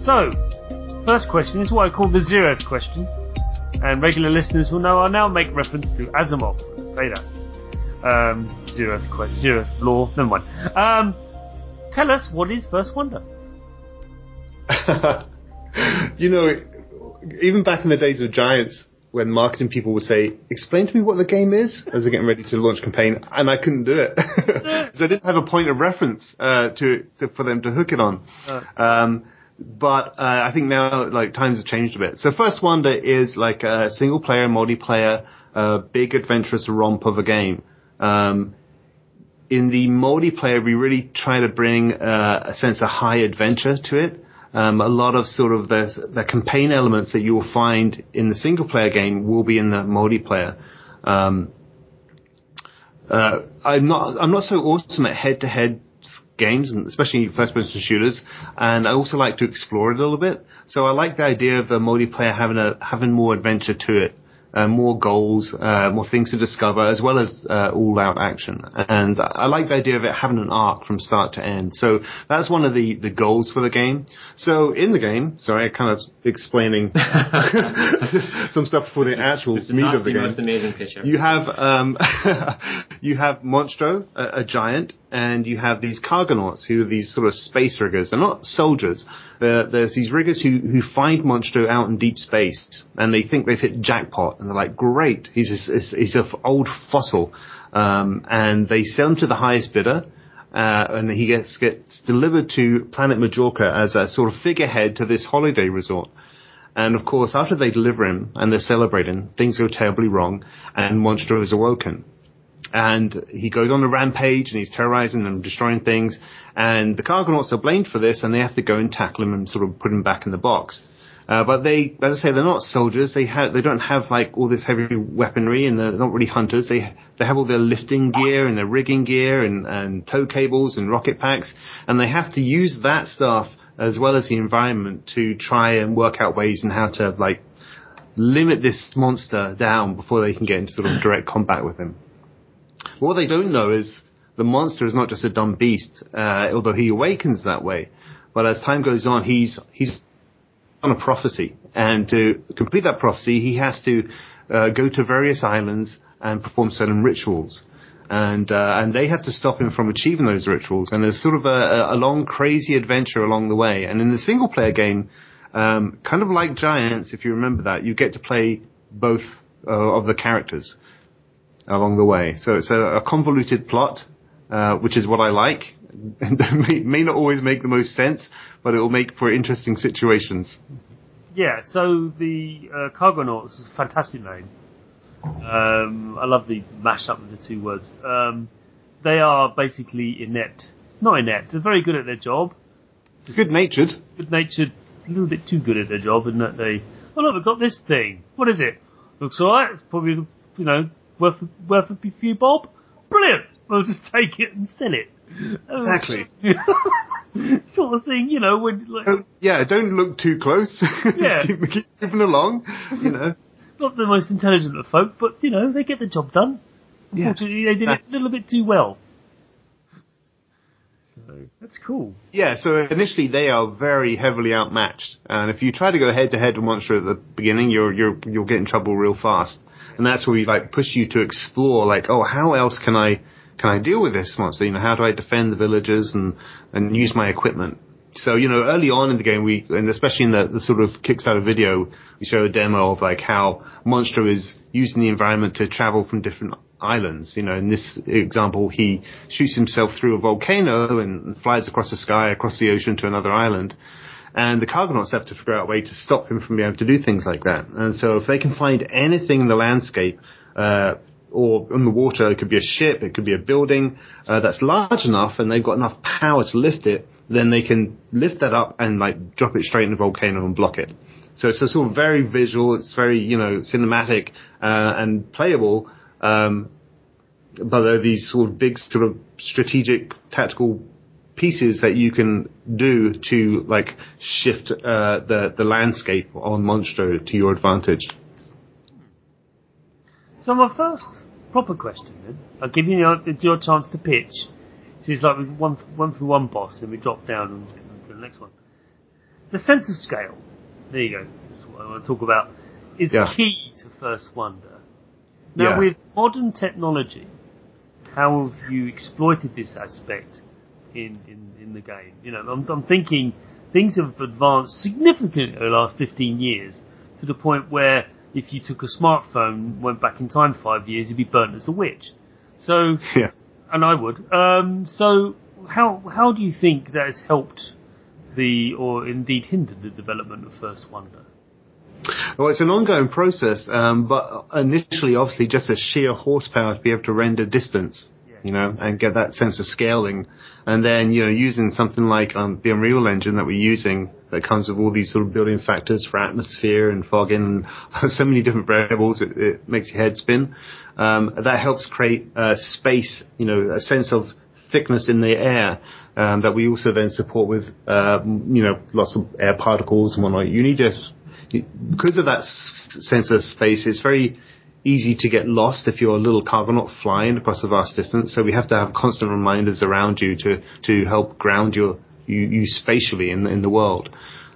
[SPEAKER 1] So, first question is what I call the zeroth question, and regular listeners will know I now make reference to Asimov when I say that. Um, zeroth question, zeroth law, never mind. Um, tell us what is First Wonder? <laughs>
[SPEAKER 2] you know, even back in the days of Giants, when marketing people would say, "Explain to me what the game is," as they're getting ready to launch a campaign, and I couldn't do it <laughs> because I didn't have a point of reference uh, to, to for them to hook it on. Um, but uh, I think now, like times have changed a bit. So First Wonder is like a single player, multiplayer, uh, big adventurous romp of a game. Um, in the multiplayer, we really try to bring uh, a sense of high adventure to it. Um, a lot of sort of the, the campaign elements that you will find in the single player game will be in the multiplayer. Um, uh, I'm not I'm not so awesome at head to head games, and especially first person shooters, and I also like to explore it a little bit. So I like the idea of the multiplayer having a having more adventure to it. Uh, more goals, uh, more things to discover, as well as uh, all-out action. And I like the idea of it having an arc from start to end. So that's one of the, the goals for the game. So in the game, sorry, I kind of explaining <laughs> some stuff for the actual
[SPEAKER 3] This is
[SPEAKER 2] meat
[SPEAKER 3] not
[SPEAKER 2] of the,
[SPEAKER 3] the
[SPEAKER 2] game.
[SPEAKER 3] most amazing ever.
[SPEAKER 2] You have um, <laughs> you have Monstro, a, a giant, and you have these Cargonauts, who are these sort of space riggers. They're not soldiers. They're, there's these riggers who who find Monstro out in deep space, and they think they've hit jackpot, and they're like, "Great, he's a, he's- he's an old fossil," um, and they sell him to the highest bidder. Uh, and he gets gets delivered to Planet Majorca as a sort of figurehead to this holiday resort. And of course, after they deliver him and they're celebrating, things go terribly wrong, and Monstro is awoken. And he goes on a rampage and he's terrorizing and destroying things. And the Cargonauts are blamed for this, and they have to go and tackle him and sort of put him back in the box. Uh, but they, as I say, they're not soldiers. They have, they don't have like all this heavy weaponry, and they're not really hunters. They, they have all their lifting gear and their rigging gear and, and tow cables and rocket packs, and they have to use that stuff as well as the environment to try and work out ways and how to like limit this monster down before they can get into sort of direct combat with him. What they don't know is the monster is not just a dumb beast, uh, although he awakens that way. but as time goes on, he's he's on a prophecy, and to complete that prophecy, he has to uh, go to various islands and perform certain rituals. And uh, and they have to stop him from achieving those rituals. And there's sort of a, a long, crazy adventure along the way. And in the single player game, um, kind of like Giants, if you remember that, you get to play both uh, of the characters along the way. So it's a, a convoluted plot, uh, which is what I like. <laughs> may, may not always make the most sense, but it will make for interesting situations.
[SPEAKER 1] Yeah, so the uh, Cargonauts is a fantastic name. Um, I love the mashup of the two words. Um, they are basically inept. Not inept, they're very good at their job.
[SPEAKER 2] Good natured.
[SPEAKER 1] Good natured, a little bit too good at their job in that they, oh look, we've got this thing. What is it? Looks alright, it's probably, you know, worth, worth a few bob. Brilliant! We'll just take it and sell it.
[SPEAKER 2] Exactly. <laughs>
[SPEAKER 1] sort of thing, you know, when like,
[SPEAKER 2] Um, yeah, don't look too close. <laughs>
[SPEAKER 1] Yeah.
[SPEAKER 2] keep, keep moving along. You know.
[SPEAKER 1] not the most intelligent of folk, but you know, they get the job done.
[SPEAKER 2] Yeah.
[SPEAKER 1] Unfortunately, they did it a little bit too well. So that's cool.
[SPEAKER 2] Yeah, so initially they are very heavily outmatched, and if you try to go head to head with Monster at the beginning, you're you're you'll get in trouble real fast, and that's where we like push you to explore, like, oh, how else can I can I deal with this monster? You know, how do I defend the villagers and and use my equipment? So you know, early on in the game, we and especially in the, the sort of Kickstarter video, we show a demo of like how Monstro is using the environment to travel from different islands. You know, in this example, he shoots himself through a volcano and flies across the sky, across the ocean to another island. And the Cargonauts have to figure out a way to stop him from being able to do things like that. And so if they can find anything in the landscape, uh, or in the water, it could be a ship, it could be a building, uh, that's large enough and they've got enough power to lift it, then they can lift that up and like drop it straight in the volcano and block it. So it's a sort of very visual, it's very, you know, cinematic, uh, and playable, um, but there are these sort of big sort of strategic tactical pieces that you can do to like shift uh, the the landscape on Monstro to your advantage.
[SPEAKER 1] So my first proper question then, I'll give you your, your chance to pitch. So it's like we one one through one boss, and we drop down to the next one. The sense of scale. There you go. That's what I want to talk about. Is
[SPEAKER 2] Yeah.
[SPEAKER 1] key to First Wonder. Now
[SPEAKER 2] Yeah.
[SPEAKER 1] with modern technology, how have you exploited this aspect in, in, in the game? You know, I'm, I'm thinking things have advanced significantly over the last 15 years to the point where if you took a smartphone, went back in time five years, you'd be burnt as a witch. So,
[SPEAKER 2] Yeah.
[SPEAKER 1] and I would. Um, so how, how do you think that has helped the, or indeed hindered the development of First Wonder?
[SPEAKER 2] Well, it's an ongoing process, um, but initially, obviously, just a sheer horsepower to be able to render distance,
[SPEAKER 1] Yeah.
[SPEAKER 2] you know, and get that sense of scaling. And then, you know, using something like um, the Unreal Engine that we're using that comes with all these sort of building factors for atmosphere and fogging <laughs> and so many different variables, it, it makes your head spin. Um, that helps create space, you know, a sense of thickness in the air um, that we also then support with, uh, you know, lots of air particles and whatnot. You need to because of that s- sense of space, it's very easy to get lost if you're a little cargonaut flying across a vast distance. So we have to have constant reminders around you to, to help ground your, you, you spatially in, in the world.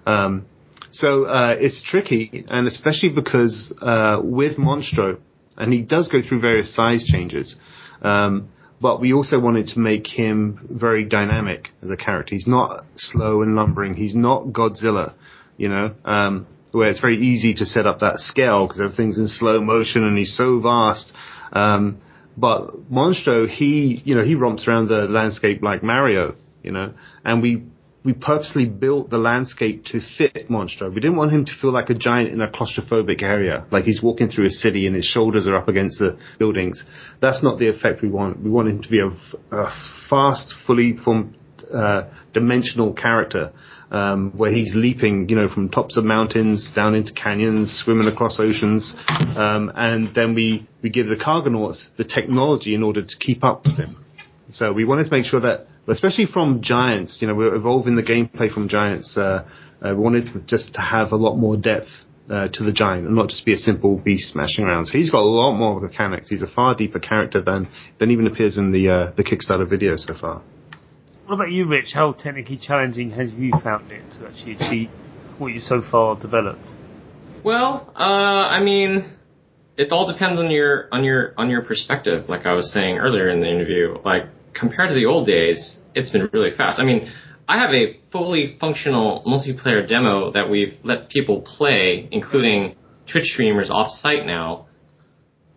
[SPEAKER 2] Um, so, uh, it's tricky, and especially because, uh, with Monstro, and he does go through various size changes, um, but we also wanted to make him very dynamic as a character. He's not slow and lumbering. He's not Godzilla, you know, um, where it's very easy to set up that scale because everything's in slow motion and he's so vast. Um, but Monstro, he, you know, he romps around the landscape like Mario, you know, and we, we purposely built the landscape to fit Monstro. We didn't want him to feel like a giant in a claustrophobic area, like he's walking through a city and his shoulders are up against the buildings. That's not the effect we want. We want him to be a, a fast, fully formed, uh, dimensional character, um, where he's leaping, you know, from tops of mountains down into canyons, swimming across oceans, um, and then we, we give the Cargonauts the technology in order to keep up with him. So we wanted to make sure that, especially from Giants, you know, we're evolving the gameplay from Giants. Uh, uh, we wanted just to have a lot more depth uh, to the Giant and not just be a simple beast smashing around. So he's got a lot more mechanics. He's a far deeper character than than even appears in the uh, the Kickstarter video so far.
[SPEAKER 1] What about you, Rich? How technically challenging have you found it to actually achieve what you so far developed?
[SPEAKER 3] Well, uh, I mean, it all depends on your on your on your perspective. Like I was saying earlier in the interview, like compared to the old days, it's been really fast. I mean, I have a fully functional multiplayer demo that we've let people play, including Twitch streamers off site now,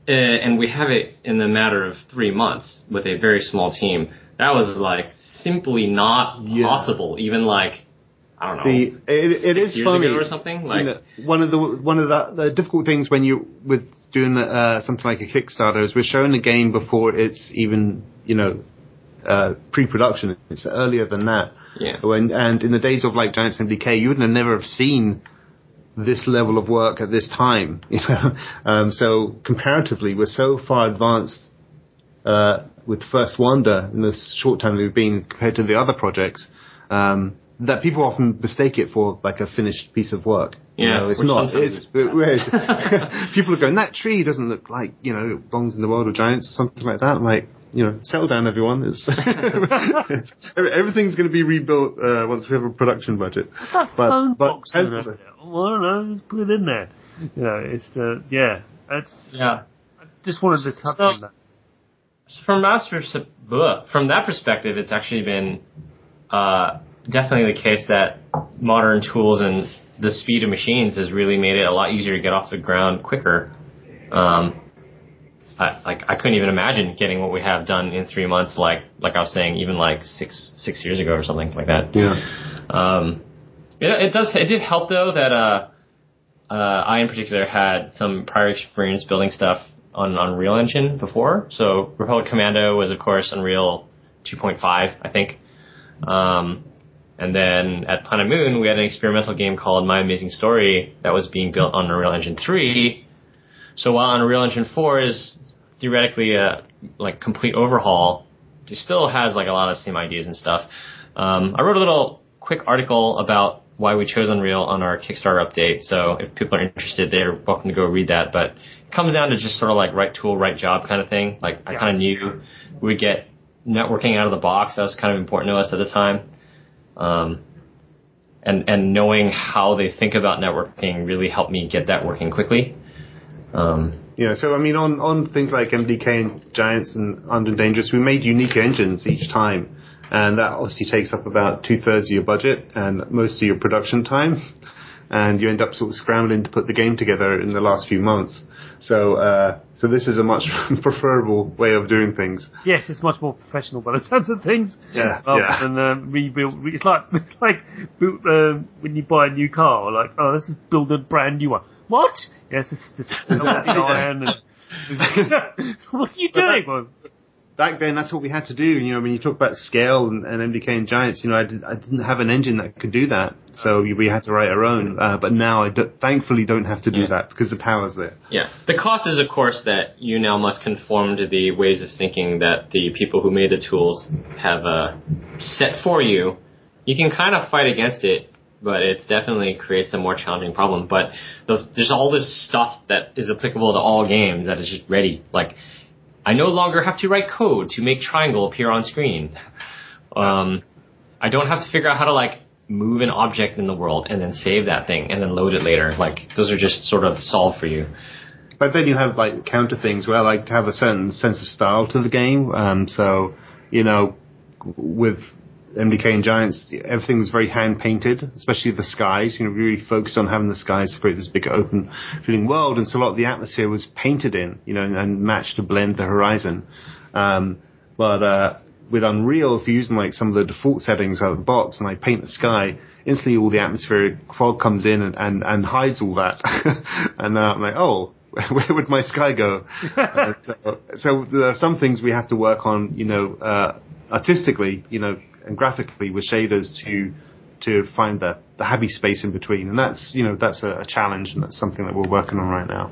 [SPEAKER 3] uh, and we have it in the matter of three months with a very small team. That was like simply not
[SPEAKER 2] Yeah.
[SPEAKER 3] possible. Even like I don't know.
[SPEAKER 2] The, it, it
[SPEAKER 3] six
[SPEAKER 2] is
[SPEAKER 3] years
[SPEAKER 2] funny
[SPEAKER 3] ago or something. Like
[SPEAKER 2] you know, one of the one of the, the difficult things when you with doing uh, something like a Kickstarter is we're showing the game before it's even you know uh, pre-production. It's earlier than that.
[SPEAKER 3] Yeah.
[SPEAKER 2] When and in the days of like Giants MDK, you wouldn't have never have seen this level of work at this time. <laughs> You know, um, so comparatively, we're so far advanced uh, with First Wonder in the short time we've been compared to the other projects. Um, that people often mistake it for like a finished piece of work. You
[SPEAKER 3] Yeah,
[SPEAKER 2] know, it's not. It's weird. <laughs> <laughs> people are going, that tree doesn't look like, you know, it belongs in the world of giants or something like that. I'm like, you know, settle down everyone. It's, <laughs> it's everything's going to be rebuilt, uh, once we have a production budget.
[SPEAKER 1] What's that
[SPEAKER 2] But-
[SPEAKER 1] phone
[SPEAKER 2] but-
[SPEAKER 1] box doing over there? Oh, I don't know. Just put it in there. You know, it's the yeah. That's
[SPEAKER 3] yeah.
[SPEAKER 1] I just wanted to touch
[SPEAKER 3] So-
[SPEAKER 1] on that.
[SPEAKER 3] from that perspective, from that perspective, it's actually been uh, definitely the case that modern tools and the speed of machines has really made it a lot easier to get off the ground quicker. Um, I, like I couldn't even imagine getting what we have done in three months. Like like I was saying, even like six six years ago or something like that.
[SPEAKER 2] Yeah.
[SPEAKER 3] Um, it, it does. It did help though that uh, uh, I in particular had some prior experience building stuff on Unreal Engine before. So Republic Commando was of course Unreal 2.5, I think. Um, and then at Planet Moon, we had an experimental game called My Amazing Story that was being built on Unreal Engine 3. So while Unreal Engine 4 is theoretically a like complete overhaul, it still has like a lot of the same ideas and stuff. Um, I wrote a little quick article about why we chose Unreal on our Kickstarter update. So if people are interested, they're welcome to go read that. But it comes down to just sort of like right tool, right job kind of thing. Like I
[SPEAKER 1] Yeah.
[SPEAKER 3] kind of knew we would get networking out of the box. That was kind of important to us at the time. Um, and and knowing how they think about networking really helped me get that working quickly. Um,
[SPEAKER 2] Yeah, so I mean, on, on things like MDK and Giants and Armed and Dangerous, we made unique engines each time, and that obviously takes up about two thirds of your budget and most of your production time, and you end up sort of scrambling to put the game together in the last few months. So, uh, so this is a much <laughs> preferable way of doing things.
[SPEAKER 1] Yes, it's much more professional by the sounds of things.
[SPEAKER 2] Yeah, <laughs>
[SPEAKER 1] Rather
[SPEAKER 2] yeah.
[SPEAKER 1] than um, rebuild. It's like <laughs> it's like um, when you buy a new car. Like, oh, this is build a brand new one. What? Yes, this this is the iron. And, <laughs> <laughs> what are you
[SPEAKER 2] But that-
[SPEAKER 1] doing? Well,
[SPEAKER 2] Back then, that's what we had to do. You know, when you talk about scale and, and MDK and Giants, you know, I, did, I didn't have an engine that could do that, so we had to write our own. Uh, but now, I do, thankfully don't have to do
[SPEAKER 3] Yeah.
[SPEAKER 2] that because the power's there.
[SPEAKER 3] Yeah. The cost is, of course, that you now must conform to the ways of thinking that the people who made the tools have uh, set for you. You can kind of fight against it, but it definitely creates a more challenging problem. But there's all this stuff that is applicable to all games that is just ready. Like, I no longer have to write code to make triangle appear on screen. <laughs> Um, I don't have to figure out how to like move an object in the world and then save that thing and then load it later. Like those are just sort of solved for you.
[SPEAKER 2] But then you have like counter things where I like to have a certain sense of style to the game. Um, so, you know, with MDK and Giants, everything was very hand painted, especially the skies. You know, we really focused on having the skies to create this big open feeling world. And so a lot of the atmosphere was painted in, you know, and, and matched to blend the horizon. Um, but, uh, with Unreal, if you're using like some of the default settings out of the box and I paint the sky, instantly all the atmospheric fog comes in and, and, and hides all that. <laughs> and uh, I'm like, oh, <laughs> where would my sky go? <laughs> uh, so, so there are some things we have to work on, you know, uh, artistically, you know, and graphically with shaders to to find the, the happy space in between. And that's, you know, that's a, a challenge and that's something that we're working on right now.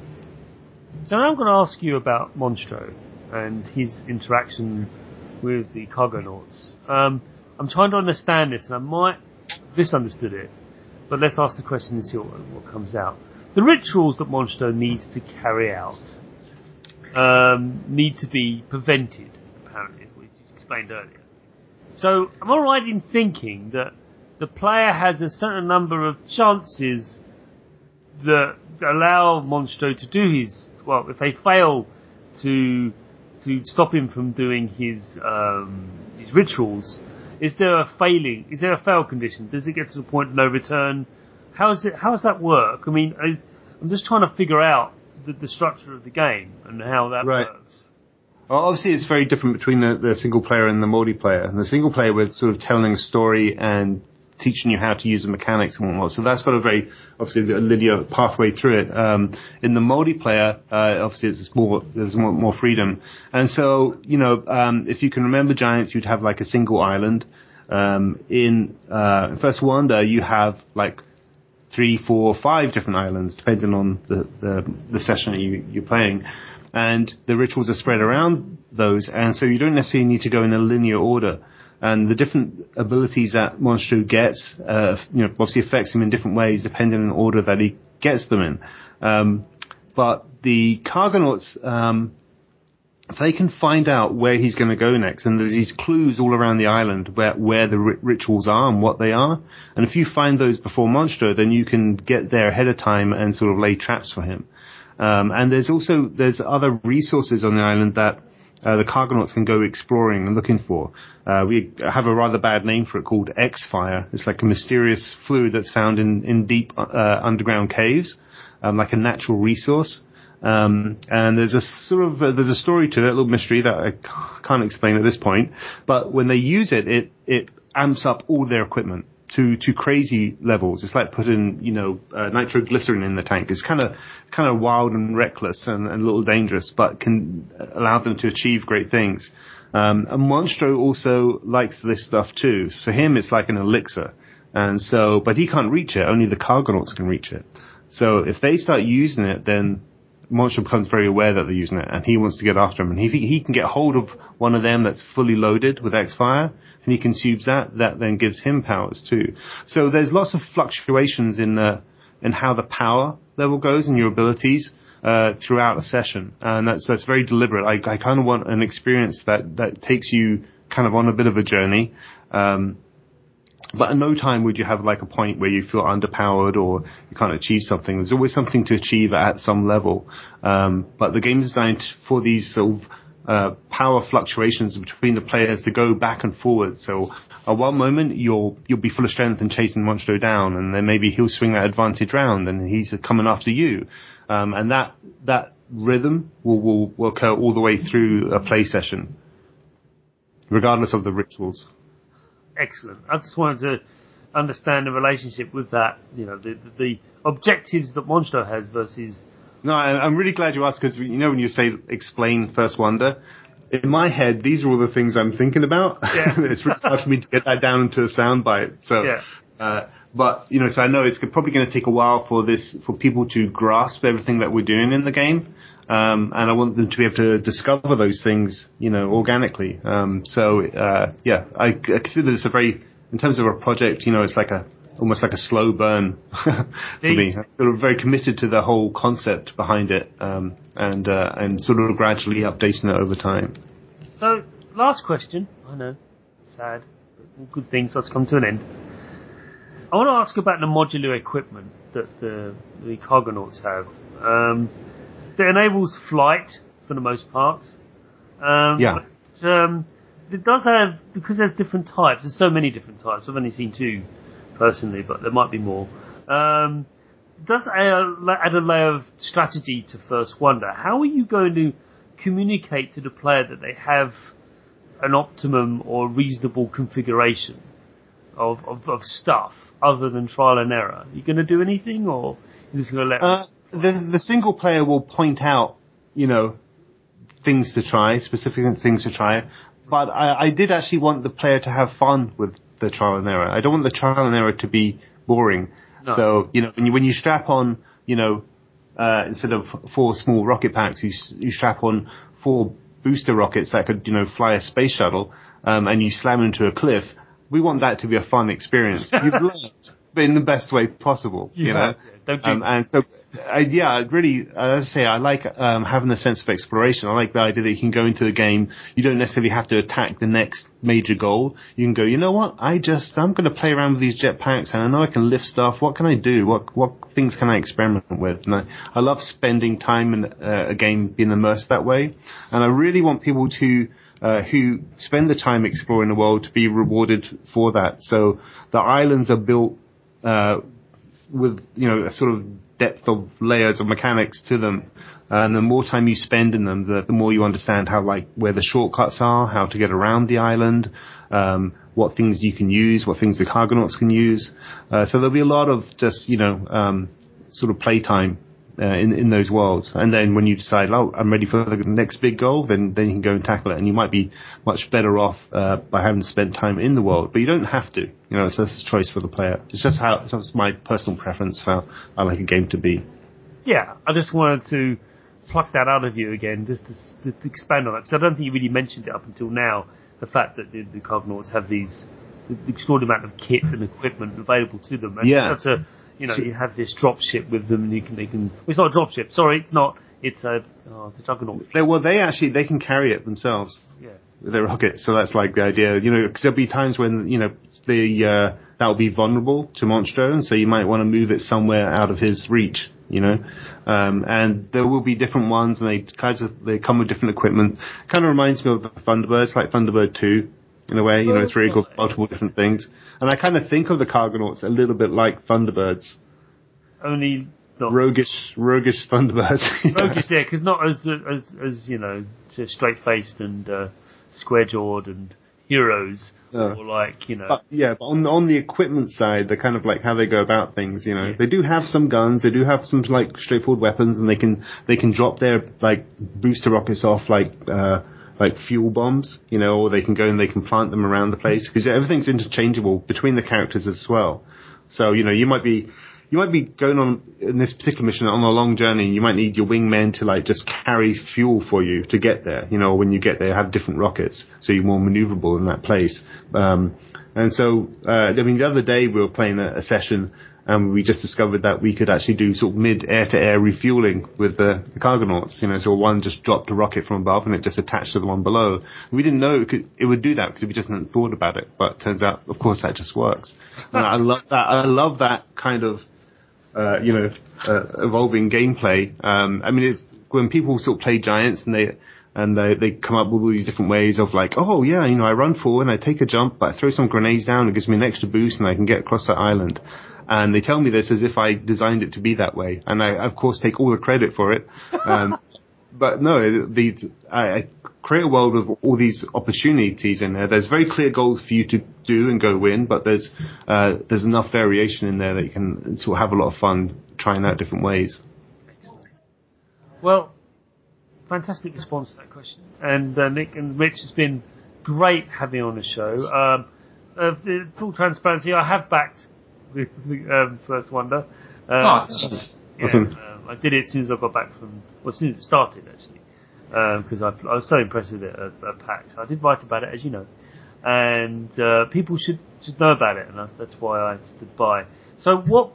[SPEAKER 1] so now I'm going to ask you about Monstro and his interaction with the Cargonauts. Um, I'm trying to understand this, and I might have misunderstood it, but let's ask the question and see what, what comes out. The rituals that Monstro needs to carry out um, need to be prevented, apparently, which you explained earlier. So I'm I right in thinking that the player has a certain number of chances that allow Monstro to do his well, if they fail to to stop him from doing his um, his rituals, is there a failing? Is there a fail condition? Does it get to the point of no return? How is it? How does that work? I mean, I, I'm just trying to figure out the, the structure of the game and how that
[SPEAKER 2] Right.
[SPEAKER 1] works.
[SPEAKER 2] Obviously, it's very different between the, the single player and the multiplayer. And the single player, we're sort of telling a story and teaching you how to use the mechanics and whatnot. So that's got a very, obviously, a linear pathway through it. Um, in the multiplayer, uh, obviously, it's more, there's more, more freedom. And so, you know, um, if you can remember Giants, you'd have like a single island. Um, in, uh, First Wonder, you have like three, four, five different islands, depending on the, the, the session that you, you're playing. And the rituals are spread around those, and so you don't necessarily need to go in a linear order. And the different abilities that Monstro gets, uh, you know, obviously affects him in different ways depending on the order that he gets them in. Um, but the Cargonauts, um, they can find out where he's going to go next, and there's these clues all around the island where where the ri- rituals are and what they are, and if you find those before Monstro, then you can get there ahead of time and sort of lay traps for him. Um, and there's also there's other resources on the island that uh, the Cargonauts can go exploring and looking for. Uh, we have a rather bad name for it called X-Fire. It's like a mysterious fluid that's found in in deep uh, underground caves, um, like a natural resource. Um, and there's a sort of uh, there's a story to it, a little mystery that I can't explain at this point. But when they use it, it it amps up all their equipment to to crazy levels. It's like putting you know uh, nitroglycerin in the tank. It's kind of kind of wild and reckless and, and a little dangerous, but can allow them to achieve great things. Um, and Monstro also likes this stuff too. For him, it's like an elixir, and so but he can't reach it. Only the Cargonauts can reach it. So if they start using it, then Monstro becomes very aware that they're using it, and he wants to get after them. And if he, he can get hold of one of them that's fully loaded with X-Fire, and he consumes that, that then gives him powers too. So there's lots of fluctuations in uh, in how the power level goes and your abilities uh, throughout a session, and that's that's very deliberate. I, I kind of want an experience that that takes you kind of on a bit of a journey. Um, but at no time would you have like a point where you feel underpowered or you can't achieve something. There's always something to achieve at some level. Um, but the game is designed for these sort of uh, power fluctuations between the players to go back and forward. So at one moment you'll you'll be full of strength and chasing Monstro down, and then maybe he'll swing that advantage round and he's coming after you. Um, and that that rhythm will, will will occur all the way through a play session, regardless of the rituals.
[SPEAKER 1] Excellent. I just wanted to understand the relationship with that. You know, the the, the objectives that Monstro has versus
[SPEAKER 2] No, I'm really glad you asked because you know when you say explain First Wonder, in my head these are all the things I'm thinking about.
[SPEAKER 1] Yeah. <laughs>
[SPEAKER 2] it's really hard for me to get that down into a soundbite. So,
[SPEAKER 1] Yeah.
[SPEAKER 2] uh, but you know, so I know it's probably going to take a while for this for people to grasp everything that we're doing in the game. Um, and I want them to be able to discover those things, you know, organically. Um, so, uh, yeah, I, I consider this a very, in terms of a project, you know, it's like a, almost like a slow burn <laughs> for me. I'm sort of very committed to the whole concept behind it, um, and uh, and sort of gradually updating it over time.
[SPEAKER 1] So, last question. I know, sad, but good things must come to an end. I want to ask about the modular equipment that the the Cargonauts have. Um, that enables flight for the most part. Um,
[SPEAKER 2] Yeah.
[SPEAKER 1] But, um, it does have because there's different types. There's so many different types. I've only seen two personally, but there might be more. Um, it does add a, add a layer of strategy to First Wonder. How are you going to communicate to the player that they have an optimum or reasonable configuration of, of, of stuff other than trial and error? Are you going to do anything, or is just going to let?
[SPEAKER 2] Uh, the the single player will point out, you know, things to try, specific things to try. But I, I did actually want the player to have fun with the trial and error. I don't want the trial and error to be boring.
[SPEAKER 1] No.
[SPEAKER 2] So you know, when you when you strap on, you know, uh, instead of four small rocket packs, you you strap on four booster rockets that could you know fly a space shuttle, um, and you slam into a cliff. We want that to be a fun experience. <laughs> You've learned, but in the best way possible. You, know.
[SPEAKER 1] yeah. Don't do
[SPEAKER 2] Um, and so I, yeah, really, as I say, I like um, having a sense of exploration. I like the idea that you can go into a game. You don't necessarily have to attack the next major goal. You can go, you know what? I just, I'm going to play around with these jetpacks, and I know I can lift stuff. What can I do? What what things can I experiment with? And I, I love spending time in uh, a game being immersed that way. And I really want people to uh, who spend the time exploring the world to be rewarded for that. So the islands are built uh, with you know a sort of depth of layers of mechanics to them. And the more time you spend in them, the, the more you understand how like where the shortcuts are, how to get around the island, um, what things you can use, what things the Cargonauts can use. Uh, so there'll be a lot of just you know um, sort of playtime uh, in in those worlds. And then when you decide, oh, I'm ready for the next big goal, then then you can go and tackle it. And you might be much better off uh, by having spent time in the world, but you don't have to. You know, it's just a choice for the player. It's just how it's just my personal preference for how I like a game to be.
[SPEAKER 1] Yeah, I just wanted to pluck that out of you again, just to, to expand on it, because I don't think you really mentioned it up until now. The fact that the, the Cargonauts have these the extraordinary amount of kit and equipment available to them. And
[SPEAKER 2] Yeah.
[SPEAKER 1] That's a, you know,
[SPEAKER 2] So-
[SPEAKER 1] you have this drop ship with them, and you can, they can. Well, it's not a drop ship. Sorry, it's not. It's a, oh, it's a juggernaut.
[SPEAKER 2] They, well, they actually they can carry it themselves.
[SPEAKER 1] Yeah.
[SPEAKER 2] with their rockets. So that's like the idea, you know, because there'll be times when you know the uh, that will be vulnerable to Monstro, and so you might want to move it somewhere out of his reach. You know, um, and there will be different ones, and they kind of they come with different equipment. Kind of reminds me of the Thunderbirds, like Thunderbird Two, in a way. You know, it's really got multiple different things, and I kind of think of the Cargonauts a little bit like Thunderbirds,
[SPEAKER 1] Only not.
[SPEAKER 2] roguish, roguish Thunderbirds. <laughs>
[SPEAKER 1] Roguish, yeah, because not as, as, as, you know, straight faced and, uh, square jawed and heroes.
[SPEAKER 2] Yeah.
[SPEAKER 1] Or like, you know.
[SPEAKER 2] But yeah, but on on the equipment side, they're kind of like how they go about things. You know,
[SPEAKER 1] Yeah.
[SPEAKER 2] they do have some guns, they do have some like straightforward weapons, and they can they can drop their like booster rockets off like uh like fuel bombs. You know, or they can go and they can plant them around the place because everything's interchangeable between the characters as well. So you know, you might be you might be going on in this particular mission on a long journey. and You might need your wingmen to like just carry fuel for you to get there. You know, when you get there, have different rockets, so you're more maneuverable in that place. Um, and so, uh, I mean, the other day we were playing a, a session. And we just discovered that we could actually do sort of mid air to air refueling with the, the Cargonauts. You know, so one just dropped a rocket from above and it just attached to the one below. We didn't know it, could, it would do that because we just hadn't thought about it. But turns out, of course, that just works. And I love that. I love that kind of uh, you know, uh, evolving gameplay. Um, I mean, it's when people sort of play giants and they and they they come up with all these different ways of like, oh yeah, you know, I run forward and I take a jump, but I throw some grenades down, it gives me an extra boost, and I can get across that island. And they tell me this as if I designed it to be that way, and I of course take all the credit for it. Um, <laughs> but no, the, I, I create a world with all these opportunities in there. There's very clear goals for you to do and go win, but there's uh, there's enough variation in there that you can sort of have a lot of fun trying out different ways.
[SPEAKER 1] Well, fantastic response to that question. And uh, Nick and Rich has been great having you on the show. Um, uh, full transparency, I have backed the, the um, First Wonder.
[SPEAKER 3] Oh,
[SPEAKER 1] Um,
[SPEAKER 3] jeez.
[SPEAKER 1] yeah,
[SPEAKER 2] Awesome.
[SPEAKER 1] um, I did it as soon as I got back from, well, as soon as it started actually, because I, I was so impressed with it at, at PAX. I did write about it, as you know, and uh, people should should know about it, and I, that's why I stood by. So, what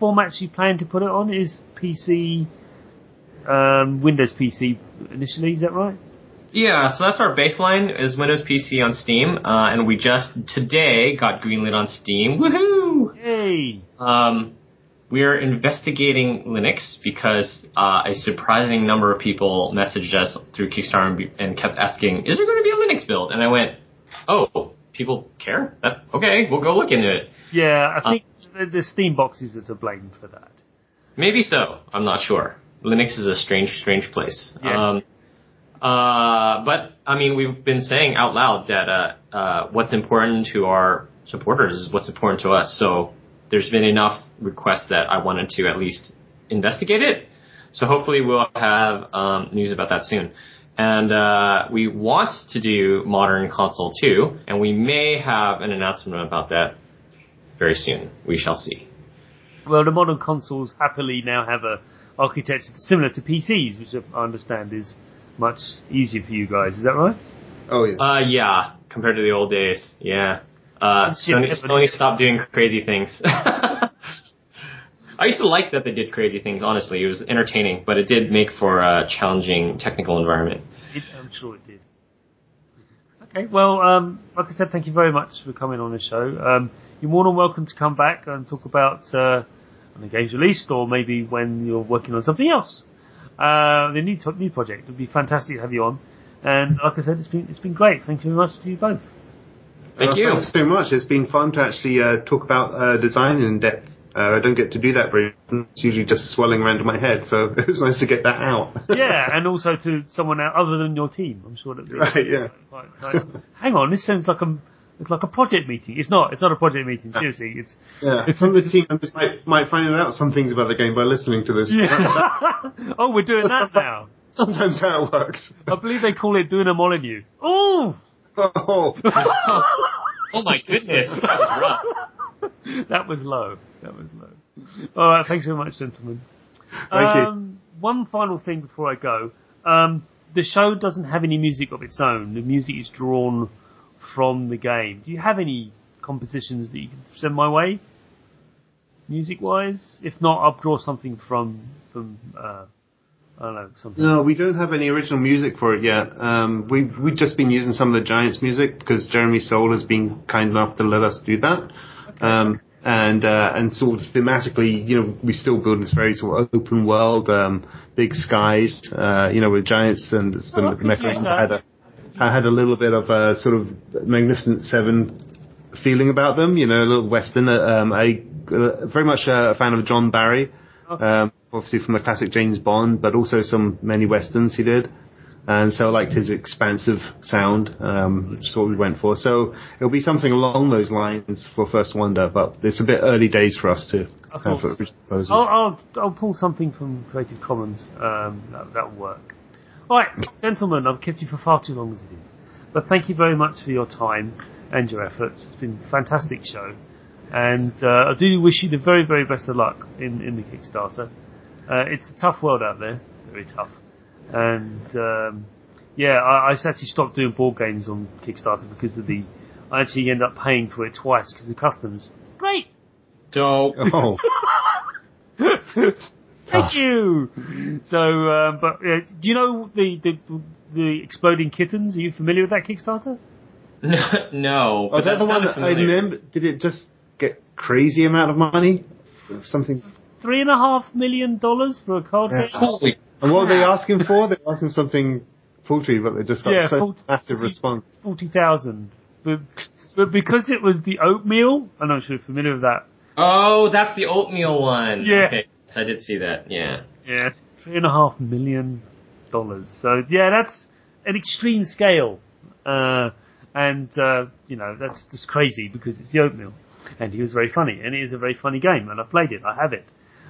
[SPEAKER 1] formats you plan to put it on? Is PC, um, Windows PC initially? Is that right?
[SPEAKER 3] Yeah, so that's our baseline is Windows PC on Steam, uh, and we just today got greenlit on Steam. Woohoo! Um, we are investigating Linux because uh, a surprising number of people messaged us through Kickstarter and, and kept asking, "Is there going to be a Linux build?" And I went, "Oh, people care? That, okay, we'll go look into it."
[SPEAKER 1] Yeah, I think the, the Steam boxes are to blame for that.
[SPEAKER 3] Maybe so. I'm not sure. Linux is a strange, strange place.
[SPEAKER 1] Yeah.
[SPEAKER 3] Um, uh, but I mean, we've been saying out loud that uh, uh, what's important to our supporters is what's important to us. So there's been enough requests that I wanted to at least investigate it. So hopefully we'll have um, news about that soon. And uh, we want to do modern console too, and we may have an announcement about that very soon. We shall see.
[SPEAKER 1] Well, the modern consoles happily now have a architecture similar to PCs, which I understand is much easier for you guys. Is that right?
[SPEAKER 2] Oh yeah.
[SPEAKER 3] Uh, yeah, compared to the old days, yeah. Uh,
[SPEAKER 1] Some
[SPEAKER 3] Sony. Sony stopped doing crazy things. <laughs> I used to like that they did crazy things. Honestly, it was entertaining, but it did make for a challenging technical environment.
[SPEAKER 1] It, I'm sure it did. Okay, well, um, like I said, thank you very much for coming on the show. Um, you're more than welcome to come back and talk about uh, when the game's released, or maybe when you're working on something else. Uh, the new new project. It would be fantastic to have you on. And like I said, it's been it's been great. Thank you very much to you both.
[SPEAKER 3] Thank
[SPEAKER 2] Uh,
[SPEAKER 3] you.
[SPEAKER 2] Thanks very much. It's been fun to actually uh, talk about uh, design in depth. Uh, I don't get to do that very often. It's usually just swelling around in my head, so <laughs> it was nice to get that out. <laughs>
[SPEAKER 1] Yeah, and also to someone other than your team. I'm sure that.
[SPEAKER 2] Right, yeah.
[SPEAKER 1] Quite, quite, hang on, this sounds like a it's like a project meeting. It's not. It's not a project meeting. Seriously, it's
[SPEAKER 2] yeah. Some of the team members might, might find out some things about the game by listening to this.
[SPEAKER 1] yeah. <laughs> oh, we're doing that now.
[SPEAKER 2] Sometimes how it works.
[SPEAKER 1] I believe they call it doing a Molyneux. Oh,
[SPEAKER 2] Oh, <laughs>
[SPEAKER 3] Oh my goodness, that was rough.
[SPEAKER 1] that was low. That was low. All right, thanks very much, gentlemen.
[SPEAKER 2] Thank you.
[SPEAKER 1] um, One final thing before I go. Um, the show doesn't have any music of its own. The music is drawn from the game. Do you have any compositions that you can send my way? Music wise? If not, I'll draw something from, from, uh, I don't know, something.
[SPEAKER 2] No, we don't have any original music for it yet. Um, we've we've just been using some of the Giants music because Jeremy Soule has been kind enough to let us do that. Um, and uh, and sort of thematically, you know, we still build this very sort of open world, um, big skies, uh, you know, with giants and it's been
[SPEAKER 1] Oh, I
[SPEAKER 2] had a I had a little bit of a sort of Magnificent Seven feeling about them, you know, a little western. uh, Um, I uh, very much a fan of John Barry,
[SPEAKER 1] Okay.
[SPEAKER 2] um, obviously from the classic James Bond, but also some many westerns he did. And so I liked his expansive sound, um, which is what we went for. So it'll be something along those lines for First Wonder, but it's a bit early days for us to have proposals.
[SPEAKER 1] I'll, I'll, I'll pull something from Creative Commons. Um, that, that'll work. All right, gentlemen, I've kept you for far too long as it is. But thank you very much for your time and your efforts. It's been a fantastic show. And uh, I do wish you the very, very best of luck in, in the Kickstarter. Uh, it's a tough world out there, very tough. And um, yeah, I, I actually stopped doing board games on Kickstarter because of the. I actually end up paying for it twice because of customs. Great,
[SPEAKER 3] Dope.
[SPEAKER 2] oh, <laughs>
[SPEAKER 1] Thank you. So, um, but uh, do you know the, the the exploding kittens? Are you familiar with that Kickstarter?
[SPEAKER 3] No, no.
[SPEAKER 2] oh,
[SPEAKER 3] but
[SPEAKER 2] that the one that I remember. Did it just get crazy amount of money? Something.
[SPEAKER 1] Three and a half million dollars for a card
[SPEAKER 2] Yeah.
[SPEAKER 1] game.
[SPEAKER 3] Holy
[SPEAKER 2] And what were they asking for? They were asking something paltry, but they just got
[SPEAKER 1] Yeah,
[SPEAKER 2] so
[SPEAKER 1] 40
[SPEAKER 2] massive response.
[SPEAKER 1] Forty thousand. But but because it was the oatmeal, I'm not sure if you're familiar with that.
[SPEAKER 3] Oh, that's the oatmeal one.
[SPEAKER 1] Yeah.
[SPEAKER 3] Okay, so I did see that. Yeah.
[SPEAKER 1] Yeah, three and a half million dollars. So yeah, that's an extreme scale, uh, and uh, you know that's just crazy because it's the oatmeal, and he was very funny, and it is a very funny game, and I played it. I have it.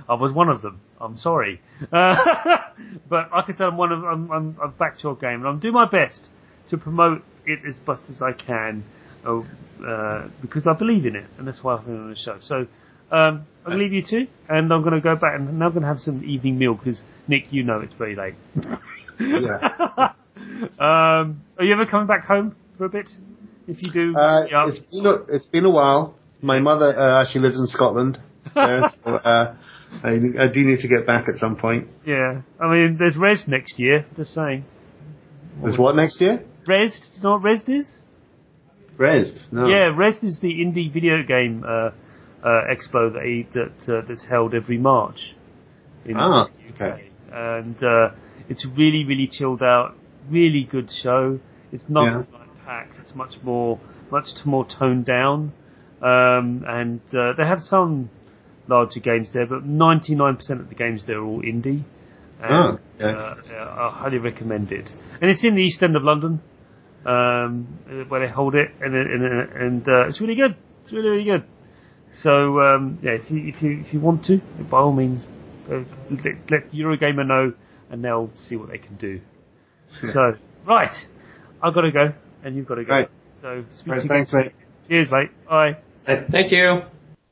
[SPEAKER 1] I was one of them. I'm sorry, uh, <laughs> but like I said, I'm one of I'm, I'm I've backed your game, and I'm doing my best to promote it as best as I can, uh, uh, because I believe in it, and that's why I've been on the show. So. Um, I'm gonna leave you two, and I'm gonna go back and now I'm gonna have some evening meal because Nick, you know it's very late.
[SPEAKER 2] Yeah. <laughs>
[SPEAKER 1] um, are you ever coming back home for a bit? If you do,
[SPEAKER 2] Uh,
[SPEAKER 1] yeah.
[SPEAKER 2] it's been a, it's been a while. My mother uh, actually lives in Scotland, <laughs> there, so uh, I, I do need to get back at some point.
[SPEAKER 1] yeah. I mean, there's Rezzed next year. Just saying.
[SPEAKER 2] There's what next year?
[SPEAKER 1] Rezzed, do you know what Rezzed is?
[SPEAKER 2] Rezzed, No.
[SPEAKER 1] Yeah, Rezzed is the indie video game uh, uh, expo that that uh, that's held every March in
[SPEAKER 2] Ah,
[SPEAKER 1] the UK,
[SPEAKER 2] okay.
[SPEAKER 1] and uh, it's really really chilled out, really good show. It's not
[SPEAKER 2] Yeah.
[SPEAKER 1] like packed. It's much more much more toned down, um, and uh, they have some larger games there, but 99% of the games there are all indie. And,
[SPEAKER 2] Oh, okay.
[SPEAKER 1] uh, I highly recommend it. And it's in the East End of London, um, where they hold it, and and, and uh, it's really good. It's really really good. So um, yeah, if you if you if you want to, by all means, uh, let, let Eurogamer know, and they'll see what they can do. so right, I've got to go, and you've got to go.
[SPEAKER 2] Right.
[SPEAKER 1] So speak
[SPEAKER 2] Right,
[SPEAKER 1] to
[SPEAKER 2] thanks,
[SPEAKER 1] again
[SPEAKER 2] mate.
[SPEAKER 1] Cheers, mate. Bye.
[SPEAKER 3] Thank you.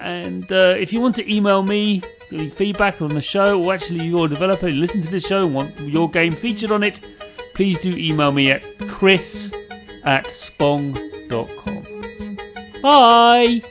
[SPEAKER 1] And uh, if you want to email me feedback on the show, or actually you're a developer, you listen to the show and want your game featured on it, please do email me at chris at spong.com. Bye!